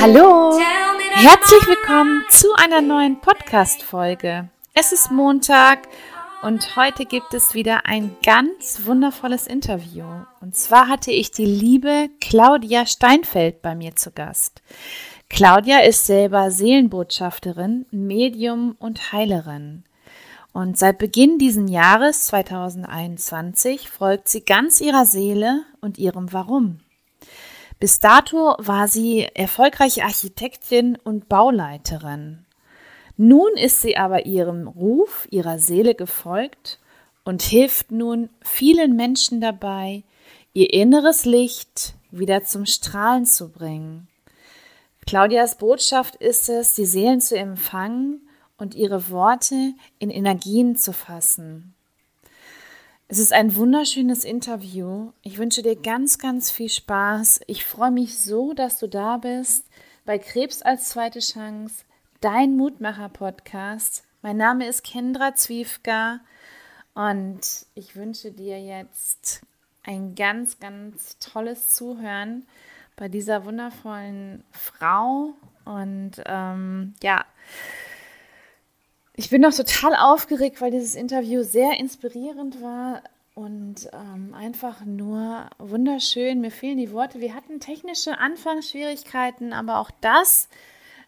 Hallo, herzlich willkommen zu einer neuen Podcast-Folge. Es ist Montag und heute gibt es wieder ein ganz wundervolles Interview. Und zwar hatte ich die liebe Claudia Steinfeld bei mir zu Gast. Claudia ist selber Seelenbotschafterin, Medium und Heilerin. Und seit Beginn diesen Jahres 2021 folgt sie ganz ihrer Seele und ihrem Warum. Bis dato war sie erfolgreiche Architektin und Bauleiterin. Nun ist sie aber ihrem Ruf, ihrer Seele gefolgt und hilft nun vielen Menschen dabei, ihr inneres Licht wieder zum Strahlen zu bringen. Claudias Botschaft ist es, die Seelen zu empfangen und ihre Worte in Energien zu fassen. Es ist ein wunderschönes Interview. Ich wünsche dir ganz, ganz viel Spaß. Ich freue mich so, dass du da bist bei Krebs als zweite Chance, dein Mutmacher-Podcast. Mein Name ist Kendra Zwiefka und ich wünsche dir jetzt ein ganz, ganz tolles Zuhören bei dieser wundervollen Frau. Und ähm, ja, ich bin noch total aufgeregt, weil dieses Interview sehr inspirierend war und ähm, einfach nur wunderschön. Mir fehlen die Worte. Wir hatten technische Anfangsschwierigkeiten, aber auch das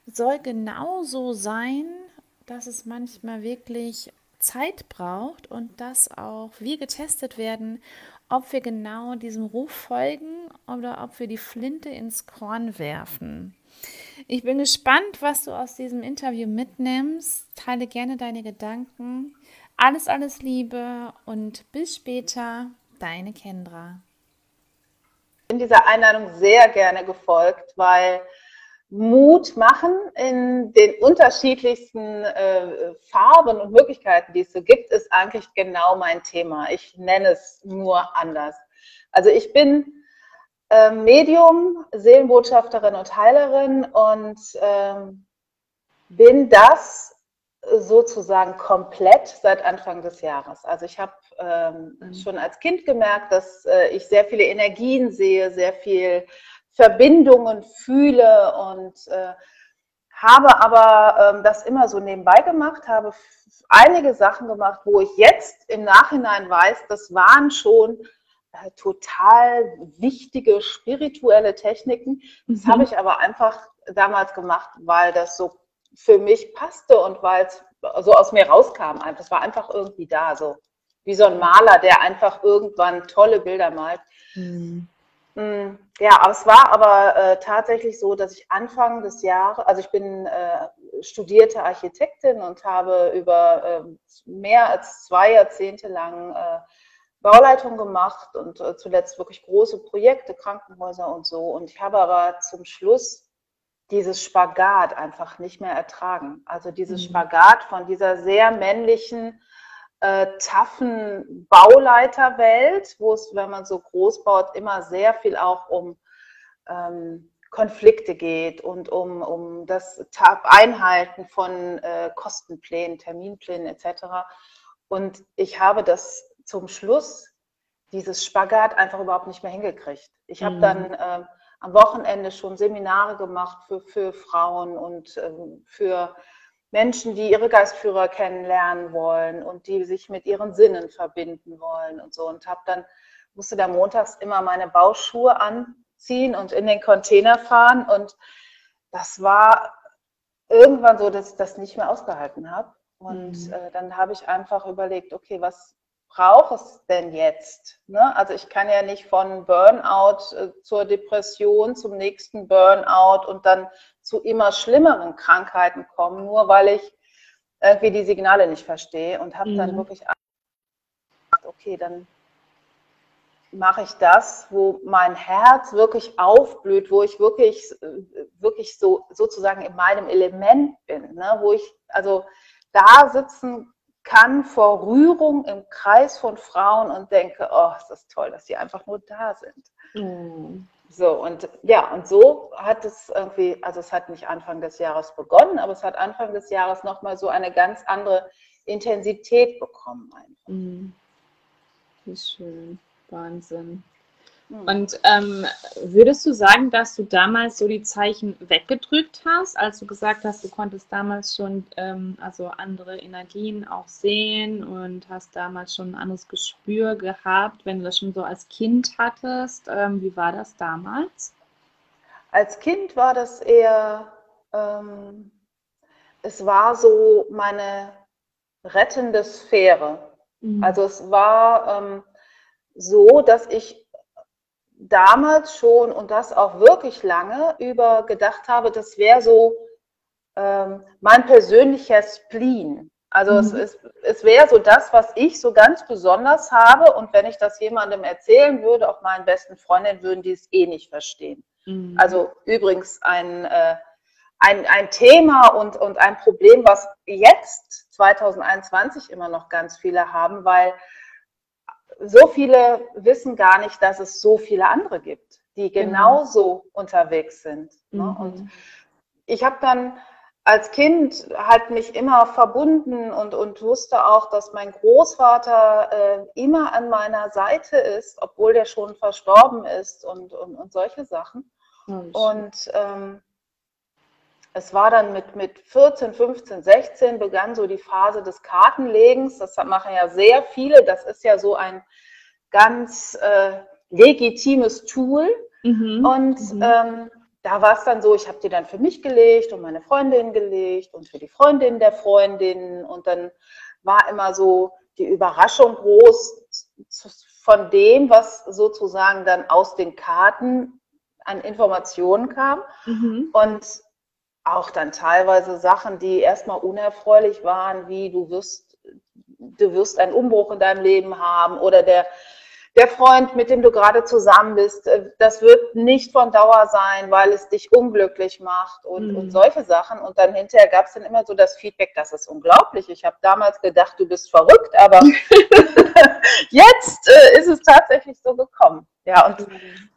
soll genauso sein, dass es manchmal wirklich Zeit braucht und dass auch wir getestet werden, ob wir genau diesem Ruf folgen oder ob wir die Flinte ins Korn werfen. Ich bin gespannt, was du aus diesem Interview mitnimmst. Teile gerne deine Gedanken. Alles, alles Liebe und bis später, deine Kendra. Ich bin dieser Einladung sehr gerne gefolgt, weil Mut machen in den unterschiedlichsten äh, Farben und Möglichkeiten, die es so gibt, ist eigentlich genau mein Thema. Ich nenne es nur anders. Also ich bin äh, Medium, Seelenbotschafterin und Heilerin und ähm, bin das sozusagen komplett seit Anfang des Jahres. Also ich habe ähm, mhm. schon als Kind gemerkt, dass äh, ich sehr viele Energien sehe, sehr viel Verbindungen fühle und äh, habe aber ähm, das immer so nebenbei gemacht, habe einige Sachen gemacht, wo ich jetzt im Nachhinein weiß, das waren schon total wichtige spirituelle Techniken. Das mhm. habe ich aber einfach damals gemacht, weil das so für mich passte und weil es so aus mir rauskam. Das war einfach irgendwie da, so wie so ein Maler, der einfach irgendwann tolle Bilder malt. Mhm. Mm, ja, aber es war aber äh, tatsächlich so, dass ich Anfang des Jahres, also ich bin äh, studierte Architektin und habe über äh, mehr als zwei Jahrzehnte lang äh, Bauleitung gemacht und äh, zuletzt wirklich große Projekte, Krankenhäuser und so. Und ich habe aber zum Schluss dieses Spagat einfach nicht mehr ertragen. Also dieses mhm. Spagat von dieser sehr männlichen, äh, taffen Bauleiterwelt, wo es, wenn man so groß baut, immer sehr viel auch um ähm, Konflikte geht und um, um das Einhalten von äh, Kostenplänen, Terminplänen etc. Und ich habe das zum Schluss dieses Spagat einfach überhaupt nicht mehr hingekriegt. Ich habe mhm. dann äh, am Wochenende schon Seminare gemacht für, für Frauen und äh, für Menschen, die ihre Geistführer kennenlernen wollen und die sich mit ihren Sinnen verbinden wollen und so. Und habe dann, musste da montags immer meine Bauschuhe anziehen und in den Container fahren. Und das war irgendwann so, dass ich das nicht mehr ausgehalten habe. Und mhm. äh, dann habe ich einfach überlegt, okay, was, brauche es denn jetzt? Ne? Also ich kann ja nicht von Burnout äh, zur Depression, zum nächsten Burnout und dann zu immer schlimmeren Krankheiten kommen, nur weil ich irgendwie die Signale nicht verstehe und habe mhm. dann wirklich gedacht, okay, dann mache ich das, wo mein Herz wirklich aufblüht, wo ich wirklich, äh, wirklich so sozusagen in meinem Element bin, ne? wo ich also da sitzen kann vor Rührung im Kreis von Frauen und denke, oh, ist das toll, dass sie einfach nur da sind. Mhm. So, und ja, und so hat es irgendwie, also es hat nicht Anfang des Jahres begonnen, aber es hat Anfang des Jahres nochmal so eine ganz andere Intensität bekommen. Einfach. Mhm. Wie schön, Wahnsinn. Mhm. Und ähm, würdest du sagen, dass du damals so die Zeichen weggedrückt hast, als du gesagt hast, du konntest damals schon ähm, also andere Energien auch sehen und hast damals schon ein anderes Gespür gehabt, wenn du das schon so als Kind hattest? Ähm, wie war das damals? Als Kind war das eher, ähm, es war so meine rettende Sphäre. Mhm. Also es war ähm, so, dass ich damals schon und das auch wirklich lange über gedacht habe, das wäre so ähm, mein persönlicher Spleen. Also mhm. es, ist, es wäre so das, was ich so ganz besonders habe und wenn ich das jemandem erzählen würde, auch meinen besten Freundinnen, würden die es eh nicht verstehen. Mhm. Also übrigens ein, äh, ein, ein Thema und, und ein Problem, was jetzt 2021 immer noch ganz viele haben, weil so viele wissen gar nicht, dass es so viele andere gibt, die genau. genauso genau. unterwegs sind. Ne? Mhm. Und ich habe dann als Kind halt mich immer verbunden und, und wusste auch, dass mein Großvater äh, immer an meiner Seite ist, obwohl der schon verstorben ist und, und, und solche Sachen. Mhm. Und ähm, es war dann mit, mit 14, 15, 16 begann so die Phase des Kartenlegens. Das machen ja sehr viele. Das ist ja so ein ganz äh, legitimes Tool. Mhm. Und mhm. Ähm, da war es dann so, ich habe die dann für mich gelegt und meine Freundin gelegt und für die Freundin der Freundin. Und dann war immer so die Überraschung groß von dem, was sozusagen dann aus den Karten an Informationen kam. Mhm. Und auch dann teilweise Sachen, die erstmal unerfreulich waren, wie du wirst, du wirst einen Umbruch in deinem Leben haben oder der, der Freund, mit dem du gerade zusammen bist, äh, das wird nicht von Dauer sein, weil es dich unglücklich macht und, mhm. und solche Sachen. Und dann hinterher gab es dann immer so das Feedback, das ist unglaublich. Ich habe damals gedacht, du bist verrückt, aber jetzt äh, ist es tatsächlich so gekommen. Ja, und mhm.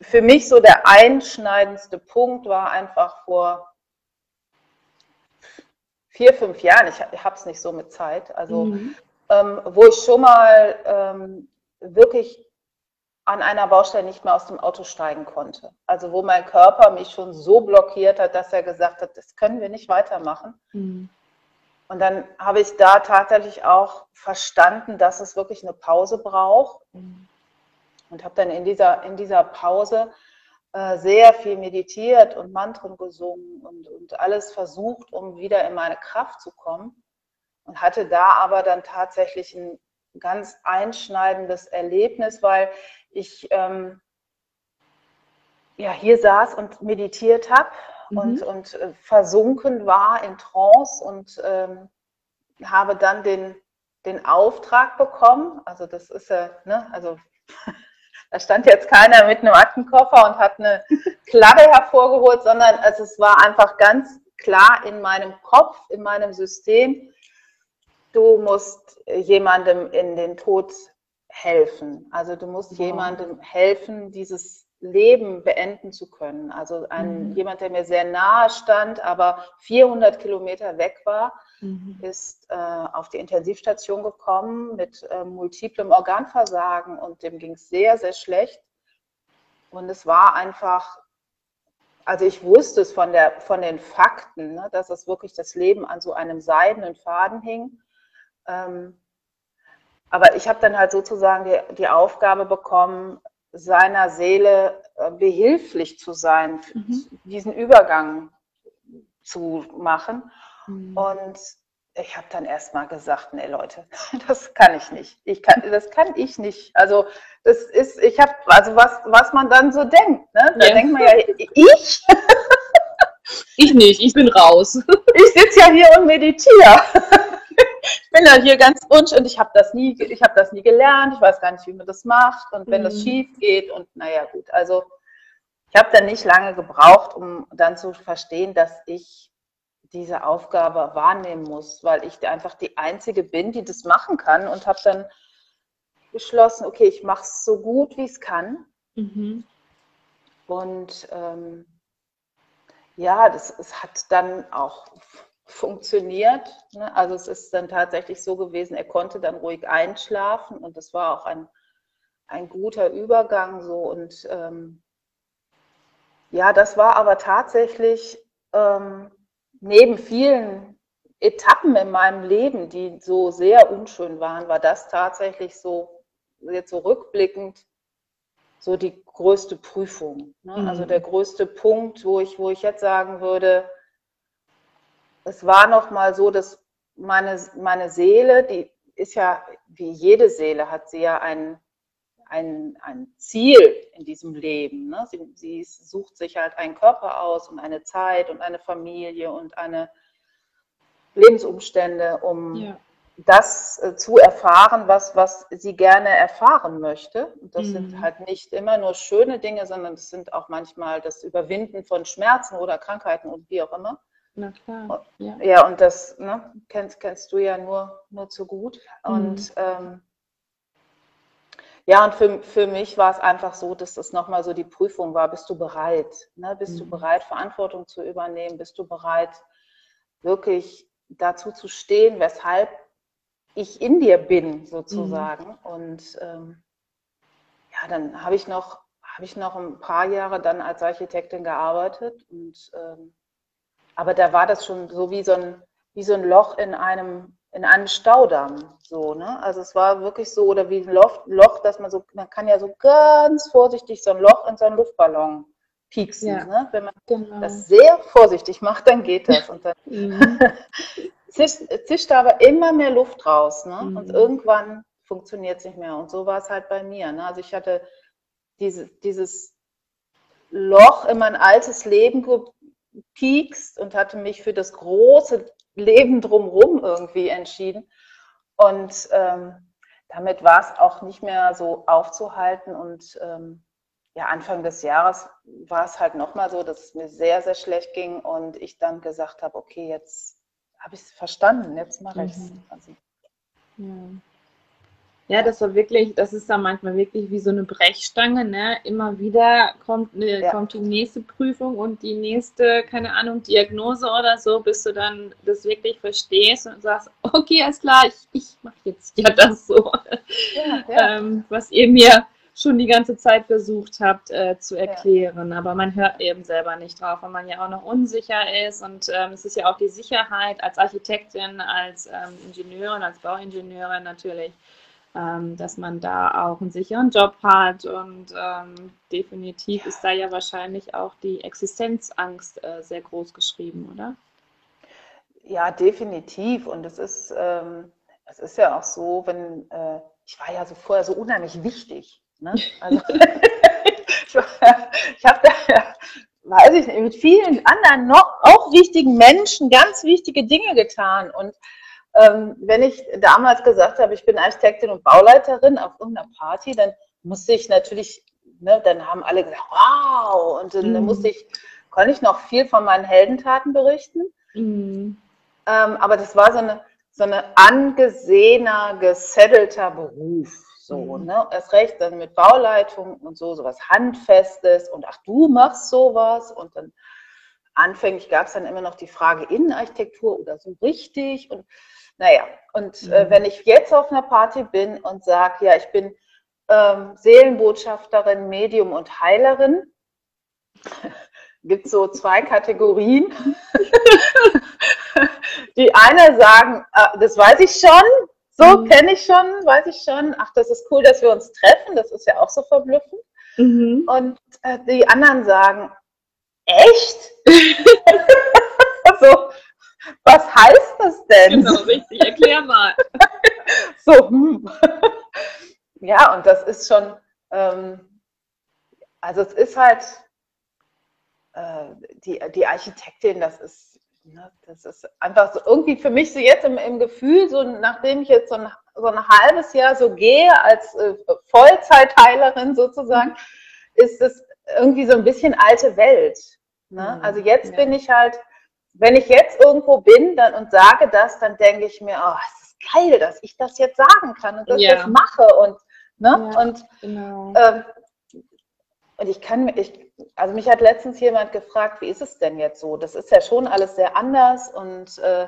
für mich so der einschneidendste Punkt war einfach vor vier, fünf Jahren, ich habe es nicht so mit Zeit, also mhm. ähm, wo ich schon mal ähm, wirklich an einer Baustelle nicht mehr aus dem Auto steigen konnte. Also wo mein Körper mich schon so blockiert hat, dass er gesagt hat, das können wir nicht weitermachen. Mhm. Und dann habe ich da tatsächlich auch verstanden, dass es wirklich eine Pause braucht. Mhm. Und habe dann in dieser, in dieser Pause sehr viel meditiert und Mantren gesungen und, und alles versucht, um wieder in meine Kraft zu kommen. Und hatte da aber dann tatsächlich ein ganz einschneidendes Erlebnis, weil ich ähm, ja, hier saß und meditiert habe mhm. und, und äh, versunken war in Trance und ähm, habe dann den, den Auftrag bekommen. Also das ist ja, ne, also da stand jetzt keiner mit einem Aktenkoffer und hat eine Kladde hervorgeholt, sondern also es war einfach ganz klar in meinem Kopf, in meinem System, du musst jemandem in den Tod helfen. Also du musst wow. jemandem helfen, dieses Leben beenden zu können. Also ein, mhm. jemand, der mir sehr nahe stand, aber 400 Kilometer weg war, mhm. ist äh, auf die Intensivstation gekommen mit äh, multiplem Organversagen und dem ging es sehr, sehr schlecht. Und es war einfach, also ich wusste es von, der, von den Fakten, ne, dass es wirklich das Leben an so einem seidenen Faden hing. Ähm, aber ich habe dann halt sozusagen die, die Aufgabe bekommen, seiner Seele äh, behilflich zu sein, mhm. diesen Übergang zu machen. Mhm. Und ich habe dann erstmal gesagt, nee Leute, das kann ich nicht. Ich kann, das kann ich nicht. Also das ist, ich habe, also was, was man dann so denkt, ne? Da ja. denkt man ja, ich? Ich nicht, ich bin raus. Ich sitze ja hier und meditiere. Ich bin ja hier ganz unsch und ich habe das nie, ich habe das nie gelernt, ich weiß gar nicht, wie man das macht und wenn mhm. das schief geht und naja gut, also ich habe dann nicht lange gebraucht, um dann zu verstehen, dass ich diese Aufgabe wahrnehmen muss, weil ich einfach die Einzige bin, die das machen kann und habe dann beschlossen, okay, ich mache es so gut, wie es kann. Mhm. Und ähm, ja, das, es hat dann auch funktioniert. Ne? Also es ist dann tatsächlich so gewesen, er konnte dann ruhig einschlafen und das war auch ein, ein guter Übergang so und ähm, ja, das war aber tatsächlich ähm, neben vielen Etappen in meinem Leben, die so sehr unschön waren, war das tatsächlich so, jetzt so rückblickend, so die größte Prüfung. Ne? Mhm. Also der größte Punkt, wo ich, wo ich jetzt sagen würde, es war noch mal so, dass meine, meine Seele, die ist ja, wie jede Seele, hat sie ja ein, ein, ein Ziel in diesem Leben. Ne? Sie, sie sucht sich halt einen Körper aus und eine Zeit und eine Familie und eine Lebensumstände, um ja. das äh, zu erfahren, was, was sie gerne erfahren möchte. Und das mhm. sind halt nicht immer nur schöne Dinge, sondern es sind auch manchmal das Überwinden von Schmerzen oder Krankheiten und wie auch immer. Na klar. Ja, ja und das ne, kennst, kennst du ja nur, nur zu gut. Mhm. Und ähm, ja, und für, für mich war es einfach so, dass das nochmal so die Prüfung war, bist du bereit? Ne? Bist mhm. du bereit, Verantwortung zu übernehmen? Bist du bereit, wirklich dazu zu stehen, weshalb ich in dir bin, sozusagen? Mhm. Und ähm, ja, dann habe ich noch habe ich noch ein paar Jahre dann als Architektin gearbeitet und ähm, aber da war das schon so wie so ein, wie so ein Loch in einem, in einem Staudamm. So, ne? Also es war wirklich so, oder wie ein Loch, Loch, dass man so, man kann ja so ganz vorsichtig so ein Loch in so einen Luftballon pieksen. Ja, ne? Wenn man genau. das sehr vorsichtig macht, dann geht das. Und dann mhm. zischt, zischt aber immer mehr Luft raus. Ne? Mhm. Und irgendwann funktioniert es nicht mehr. Und so war es halt bei mir. Ne? Also ich hatte diese, dieses Loch in mein altes Leben gepiekst und hatte mich für das große Leben drumherum irgendwie entschieden. Und ähm, damit war es auch nicht mehr so aufzuhalten. Und ähm, ja, Anfang des Jahres war es halt nochmal so, dass es mir sehr, sehr schlecht ging und ich dann gesagt habe, okay, jetzt habe ich es verstanden, jetzt mache ich es. Mhm. Also, ja. Ja, das war wirklich, das ist dann manchmal wirklich wie so eine Brechstange, ne? Immer wieder kommt, eine, ja. kommt die nächste Prüfung und die nächste, keine Ahnung, Diagnose oder so, bis du dann das wirklich verstehst und sagst, okay, alles klar, ich, ich mache jetzt ja das so, ja, ja. Ähm, was ihr mir schon die ganze Zeit versucht habt äh, zu erklären. Aber man hört eben selber nicht drauf, weil man ja auch noch unsicher ist. Und ähm, es ist ja auch die Sicherheit als Architektin, als ähm, Ingenieurin, als Bauingenieurin natürlich ähm, dass man da auch einen sicheren Job hat und ähm, definitiv ist da ja wahrscheinlich auch die Existenzangst äh, sehr groß geschrieben, oder? Ja, definitiv. Und es ist, ähm, es ist ja auch so, wenn äh, ich war ja so vorher so unheimlich wichtig. Ne? Also, ich, ich habe da ja, weiß ich nicht, mit vielen anderen noch auch wichtigen Menschen ganz wichtige Dinge getan und ähm, wenn ich damals gesagt habe, ich bin Architektin und Bauleiterin auf irgendeiner Party, dann musste ich natürlich, ne, dann haben alle gesagt, wow, und dann mhm. musste ich, konnte ich noch viel von meinen Heldentaten berichten. Mhm. Ähm, aber das war so eine, so eine angesehener, gesettelter Beruf. So, mhm. ne? Erst recht dann mit Bauleitung und so, sowas Handfestes und ach, du machst sowas und dann anfänglich gab es dann immer noch die Frage Innenarchitektur oder so richtig und naja, und äh, mhm. wenn ich jetzt auf einer Party bin und sage, ja, ich bin ähm, Seelenbotschafterin, Medium und Heilerin, gibt es so zwei Kategorien. die eine sagen, äh, das weiß ich schon, so mhm. kenne ich schon, weiß ich schon. Ach, das ist cool, dass wir uns treffen, das ist ja auch so verblüffend. Mhm. Und äh, die anderen sagen, echt? so, was heißt das denn? Genau, richtig, erklär mal. so, hm. Ja, und das ist schon, ähm, also es ist halt, äh, die, die Architektin, das ist, ne, das ist einfach so irgendwie für mich so jetzt im, im Gefühl, so nachdem ich jetzt so ein, so ein halbes Jahr so gehe als äh, Vollzeitheilerin sozusagen, ist es irgendwie so ein bisschen alte Welt. Ne? Mhm. Also jetzt ja. bin ich halt wenn ich jetzt irgendwo bin dann, und sage das, dann denke ich mir, oh, es ist geil, dass ich das jetzt sagen kann und das ja. jetzt mache und ne ja, und genau. ähm, und ich kann ich also mich hat letztens jemand gefragt, wie ist es denn jetzt so? Das ist ja schon alles sehr anders und äh,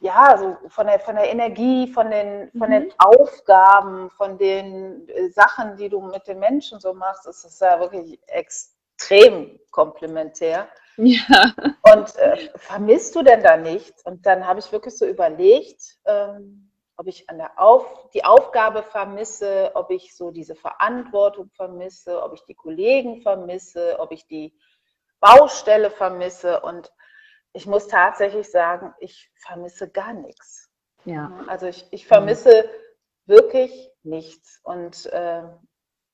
ja, so von der, von der Energie, von den, von mhm. den Aufgaben, von den äh, Sachen, die du mit den Menschen so machst, ist es ja wirklich extrem komplementär. Ja. Und äh, vermisst du denn da nichts? Und dann habe ich wirklich so überlegt, ähm, ob ich an der Auf, die Aufgabe vermisse, ob ich so diese Verantwortung vermisse, ob ich die Kollegen vermisse, ob ich die Baustelle vermisse. Und ich muss tatsächlich sagen, ich vermisse gar nichts. Ja. Also ich, ich vermisse mhm. wirklich nichts. Und äh,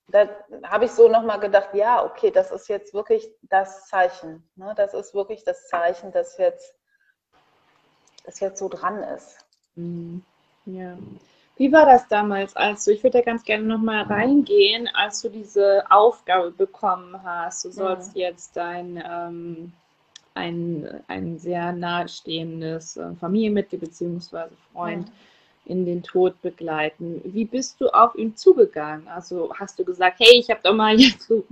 da habe ich so nochmal gedacht, ja, okay, das ist jetzt wirklich das Zeichen. Ne? Das ist wirklich das Zeichen, dass jetzt, das jetzt so dran ist. Mhm. Ja. Wie war das damals, als du, ich würde da ganz gerne nochmal reingehen, als du diese Aufgabe bekommen hast, du sollst ja. jetzt dein, ähm, ein, ein sehr nahestehendes äh, Familienmitglied bzw. Freund ja in den Tod begleiten. Wie bist du auf ihn zugegangen? Also hast du gesagt, hey, ich habe doch mal jetzt so.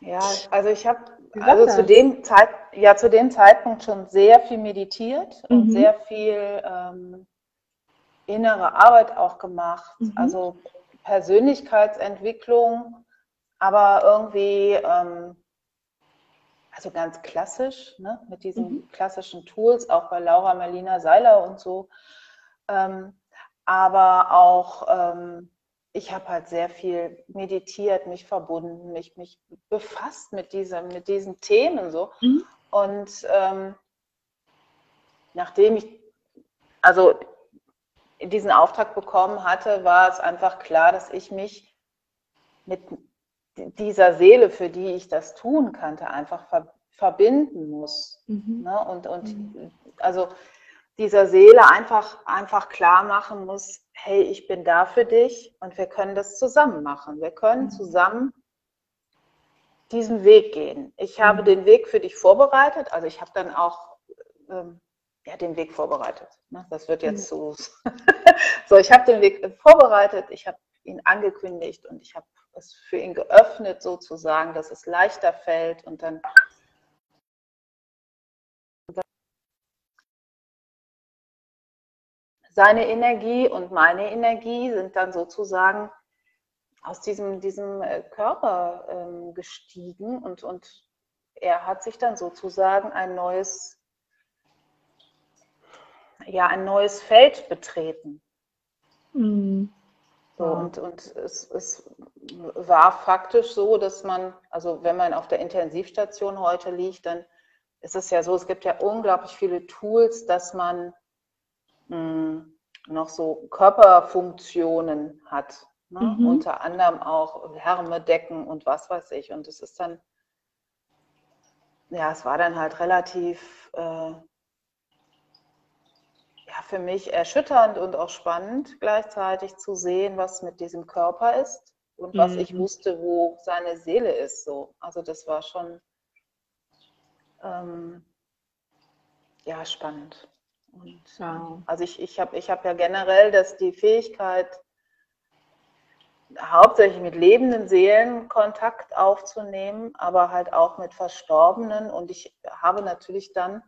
ja, also ich habe also zu dem, Zeit, ja, zu dem Zeitpunkt schon sehr viel meditiert mhm. und sehr viel ähm, innere Arbeit auch gemacht. Mhm. Also Persönlichkeitsentwicklung, aber irgendwie ähm, also ganz klassisch, ne, mit diesen mhm. klassischen Tools, auch bei Laura Melina Seiler und so. Ähm, aber auch, ähm, ich habe halt sehr viel meditiert, mich verbunden, mich, mich befasst mit, dieser, mit diesen Themen so. Mhm. Und ähm, nachdem ich, also diesen Auftrag bekommen hatte, war es einfach klar, dass ich mich mit dieser Seele, für die ich das tun kannte, einfach ver verbinden muss. Mhm. Ne? Und, und mhm. also dieser Seele einfach, einfach klar machen muss, hey, ich bin da für dich und wir können das zusammen machen. Wir können mhm. zusammen diesen Weg gehen. Ich habe mhm. den Weg für dich vorbereitet, also ich habe dann auch ähm, ja, den Weg vorbereitet. Ne? Das wird jetzt mhm. so. so, ich habe den Weg vorbereitet, ich habe ihn angekündigt und ich habe es für ihn geöffnet sozusagen, dass es leichter fällt und dann seine Energie und meine Energie sind dann sozusagen aus diesem, diesem äh, Körper ähm, gestiegen und, und er hat sich dann sozusagen ein neues, ja, ein neues Feld betreten. Mhm. So, und und es, es war faktisch so, dass man, also wenn man auf der Intensivstation heute liegt, dann ist es ja so, es gibt ja unglaublich viele Tools, dass man hm, noch so Körperfunktionen hat. Ne? Mhm. Unter anderem auch Wärmedecken und was weiß ich. Und es ist dann, ja, es war dann halt relativ, äh, ja, für mich erschütternd und auch spannend gleichzeitig zu sehen, was mit diesem Körper ist und was mhm. ich wusste, wo seine Seele ist. So. Also das war schon ähm, ja spannend. Und, wow. Also ich, ich habe ich hab ja generell dass die Fähigkeit, hauptsächlich mit lebenden Seelen Kontakt aufzunehmen, aber halt auch mit Verstorbenen. Und ich habe natürlich dann,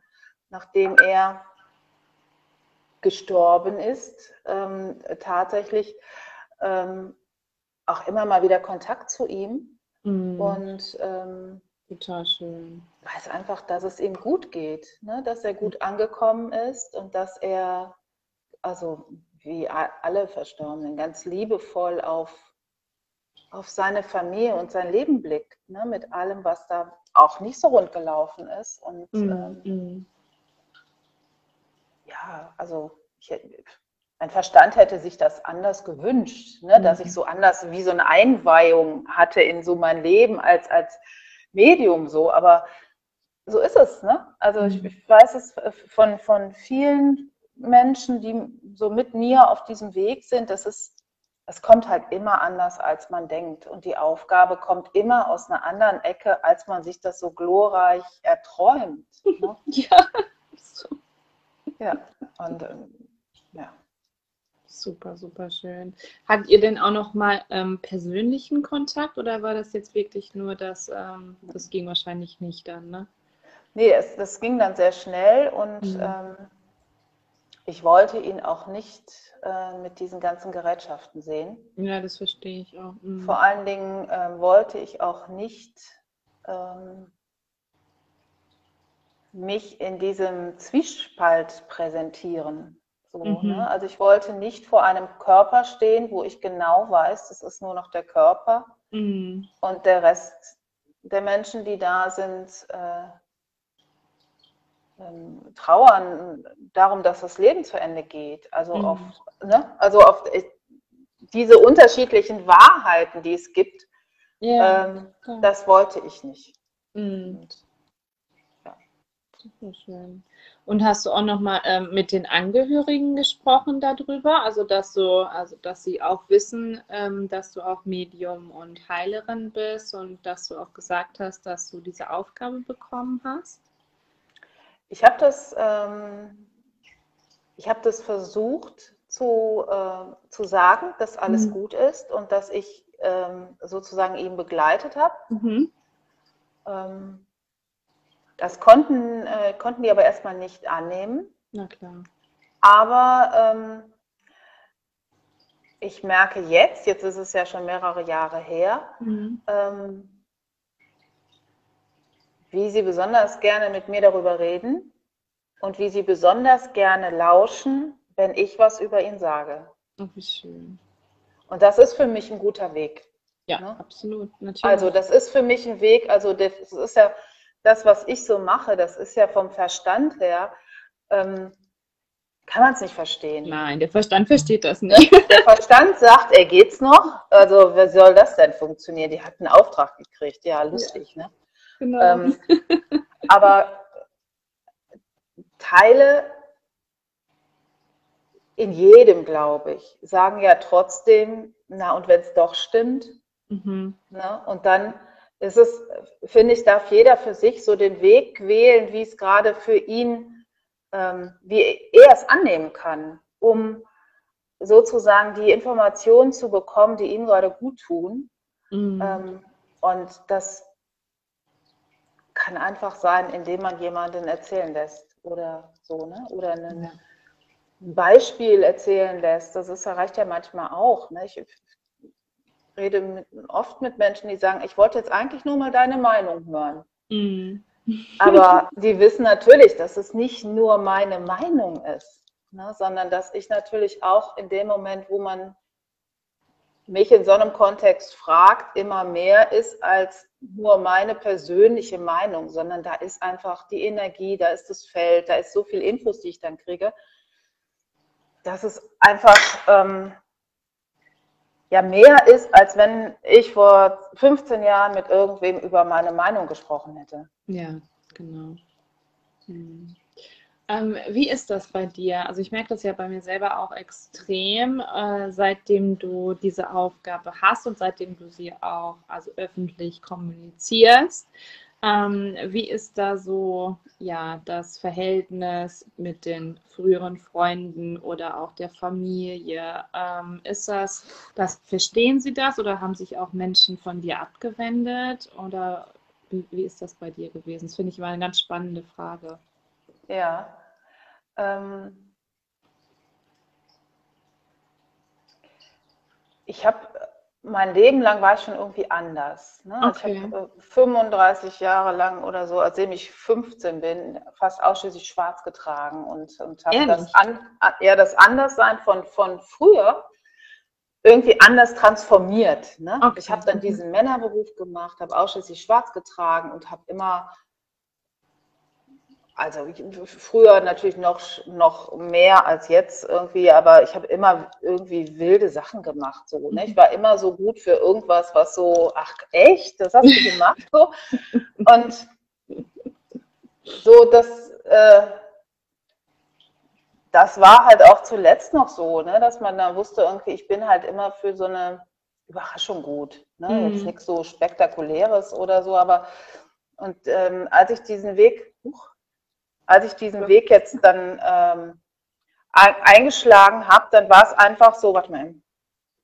nachdem er gestorben ist, ähm, tatsächlich ähm, auch immer mal wieder Kontakt zu ihm. Mhm. Und ähm, Total schön. Weiß einfach, dass es ihm gut geht, ne? dass er gut angekommen ist und dass er, also wie alle Verstorbenen, ganz liebevoll auf, auf seine Familie und sein Leben blickt, ne? mit allem, was da auch nicht so rund gelaufen ist. Und mm, ähm, mm. ja, also ich, mein Verstand hätte sich das anders gewünscht, ne? dass ich mhm. so anders wie so eine Einweihung hatte in so mein Leben als, als Medium so, aber so ist es. Ne? Also ich, mhm. ich weiß es von, von vielen Menschen, die so mit mir auf diesem Weg sind, das ist es kommt halt immer anders, als man denkt. Und die Aufgabe kommt immer aus einer anderen Ecke, als man sich das so glorreich erträumt. Ne? ja. Ja, und ähm, ja. Super, super schön. Habt ihr denn auch noch mal ähm, persönlichen Kontakt oder war das jetzt wirklich nur das, ähm, das ging wahrscheinlich nicht dann, ne? Nee, es, das ging dann sehr schnell und mhm. ähm, ich wollte ihn auch nicht äh, mit diesen ganzen Gerätschaften sehen. Ja, das verstehe ich auch. Mhm. Vor allen Dingen äh, wollte ich auch nicht ähm, mich in diesem Zwiespalt präsentieren. So, mhm. ne? Also ich wollte nicht vor einem Körper stehen, wo ich genau weiß, das ist nur noch der Körper mhm. und der Rest der Menschen, die da sind, äh, trauern darum, dass das Leben zu Ende geht. Also mhm. auf, ne? also auf äh, diese unterschiedlichen Wahrheiten, die es gibt, ja, ähm, das wollte ich nicht. Mhm. Und, ja. Schön. Und hast du auch nochmal ähm, mit den Angehörigen gesprochen darüber? Also dass du, also dass sie auch wissen, ähm, dass du auch Medium und Heilerin bist und dass du auch gesagt hast, dass du diese Aufgabe bekommen hast? Ich habe das, ähm, ich habe das versucht zu, äh, zu sagen, dass alles mhm. gut ist und dass ich ähm, sozusagen ihn begleitet habe. Mhm. Ähm, das konnten, äh, konnten die aber erstmal nicht annehmen. Na klar. Aber ähm, ich merke jetzt, jetzt ist es ja schon mehrere Jahre her, mhm. ähm, wie sie besonders gerne mit mir darüber reden und wie sie besonders gerne lauschen, wenn ich was über ihn sage. Oh, wie schön. Und das ist für mich ein guter Weg. Ja, ne? absolut. Natürlich. Also das ist für mich ein Weg, also das ist ja das, was ich so mache, das ist ja vom Verstand her, ähm, kann man es nicht verstehen. Nein, der Verstand versteht das nicht. Der Verstand sagt, er geht's noch. Also, wer soll das denn funktionieren? Die hat einen Auftrag gekriegt. Ja, lustig, ja. ne? Genau. Ähm, aber Teile in jedem, glaube ich, sagen ja trotzdem, na und wenn es doch stimmt, mhm. ne? und dann ist es, finde ich, darf jeder für sich so den Weg wählen, wie es gerade für ihn, ähm, wie er es annehmen kann, um sozusagen die Informationen zu bekommen, die ihm gerade gut tun. Mhm. Ähm, und das kann einfach sein, indem man jemanden erzählen lässt oder so, ne? Oder ein Beispiel erzählen lässt. Das ist, reicht ja manchmal auch. Ne? Ich rede mit, oft mit Menschen, die sagen, ich wollte jetzt eigentlich nur mal deine Meinung hören. Mhm. Aber die wissen natürlich, dass es nicht nur meine Meinung ist, ne, sondern dass ich natürlich auch in dem Moment, wo man mich in so einem Kontext fragt, immer mehr ist als nur meine persönliche Meinung, sondern da ist einfach die Energie, da ist das Feld, da ist so viel Infos, die ich dann kriege. Das ist einfach ähm, ja mehr ist, als wenn ich vor 15 Jahren mit irgendwem über meine Meinung gesprochen hätte. Ja, genau. Hm. Ähm, wie ist das bei dir? Also ich merke das ja bei mir selber auch extrem, äh, seitdem du diese Aufgabe hast und seitdem du sie auch also öffentlich kommunizierst. Ähm, wie ist da so ja das Verhältnis mit den früheren Freunden oder auch der Familie? Ähm, ist das, das, verstehen sie das oder haben sich auch Menschen von dir abgewendet? Oder wie, wie ist das bei dir gewesen? Das finde ich mal eine ganz spannende Frage. Ja. Ähm, ich habe mein Leben lang war ich schon irgendwie anders. Ne? Okay. Ich habe 35 Jahre lang oder so, als ich 15 bin, fast ausschließlich schwarz getragen und, und habe das, an, ja, das Anderssein von, von früher irgendwie anders transformiert. Ne? Okay. Ich habe dann diesen Männerberuf gemacht, habe ausschließlich schwarz getragen und habe immer also früher natürlich noch, noch mehr als jetzt irgendwie, aber ich habe immer irgendwie wilde Sachen gemacht. So, ne? Ich war immer so gut für irgendwas, was so, ach echt, das hast du gemacht so. Und so, das, äh, das war halt auch zuletzt noch so, ne? dass man da wusste, irgendwie, ich bin halt immer für so eine Überraschung gut. Ne? Mhm. Jetzt nichts so Spektakuläres oder so, aber und ähm, als ich diesen Weg, huch, als ich diesen Weg jetzt dann ähm, eingeschlagen habe, dann war es einfach so, warte mal,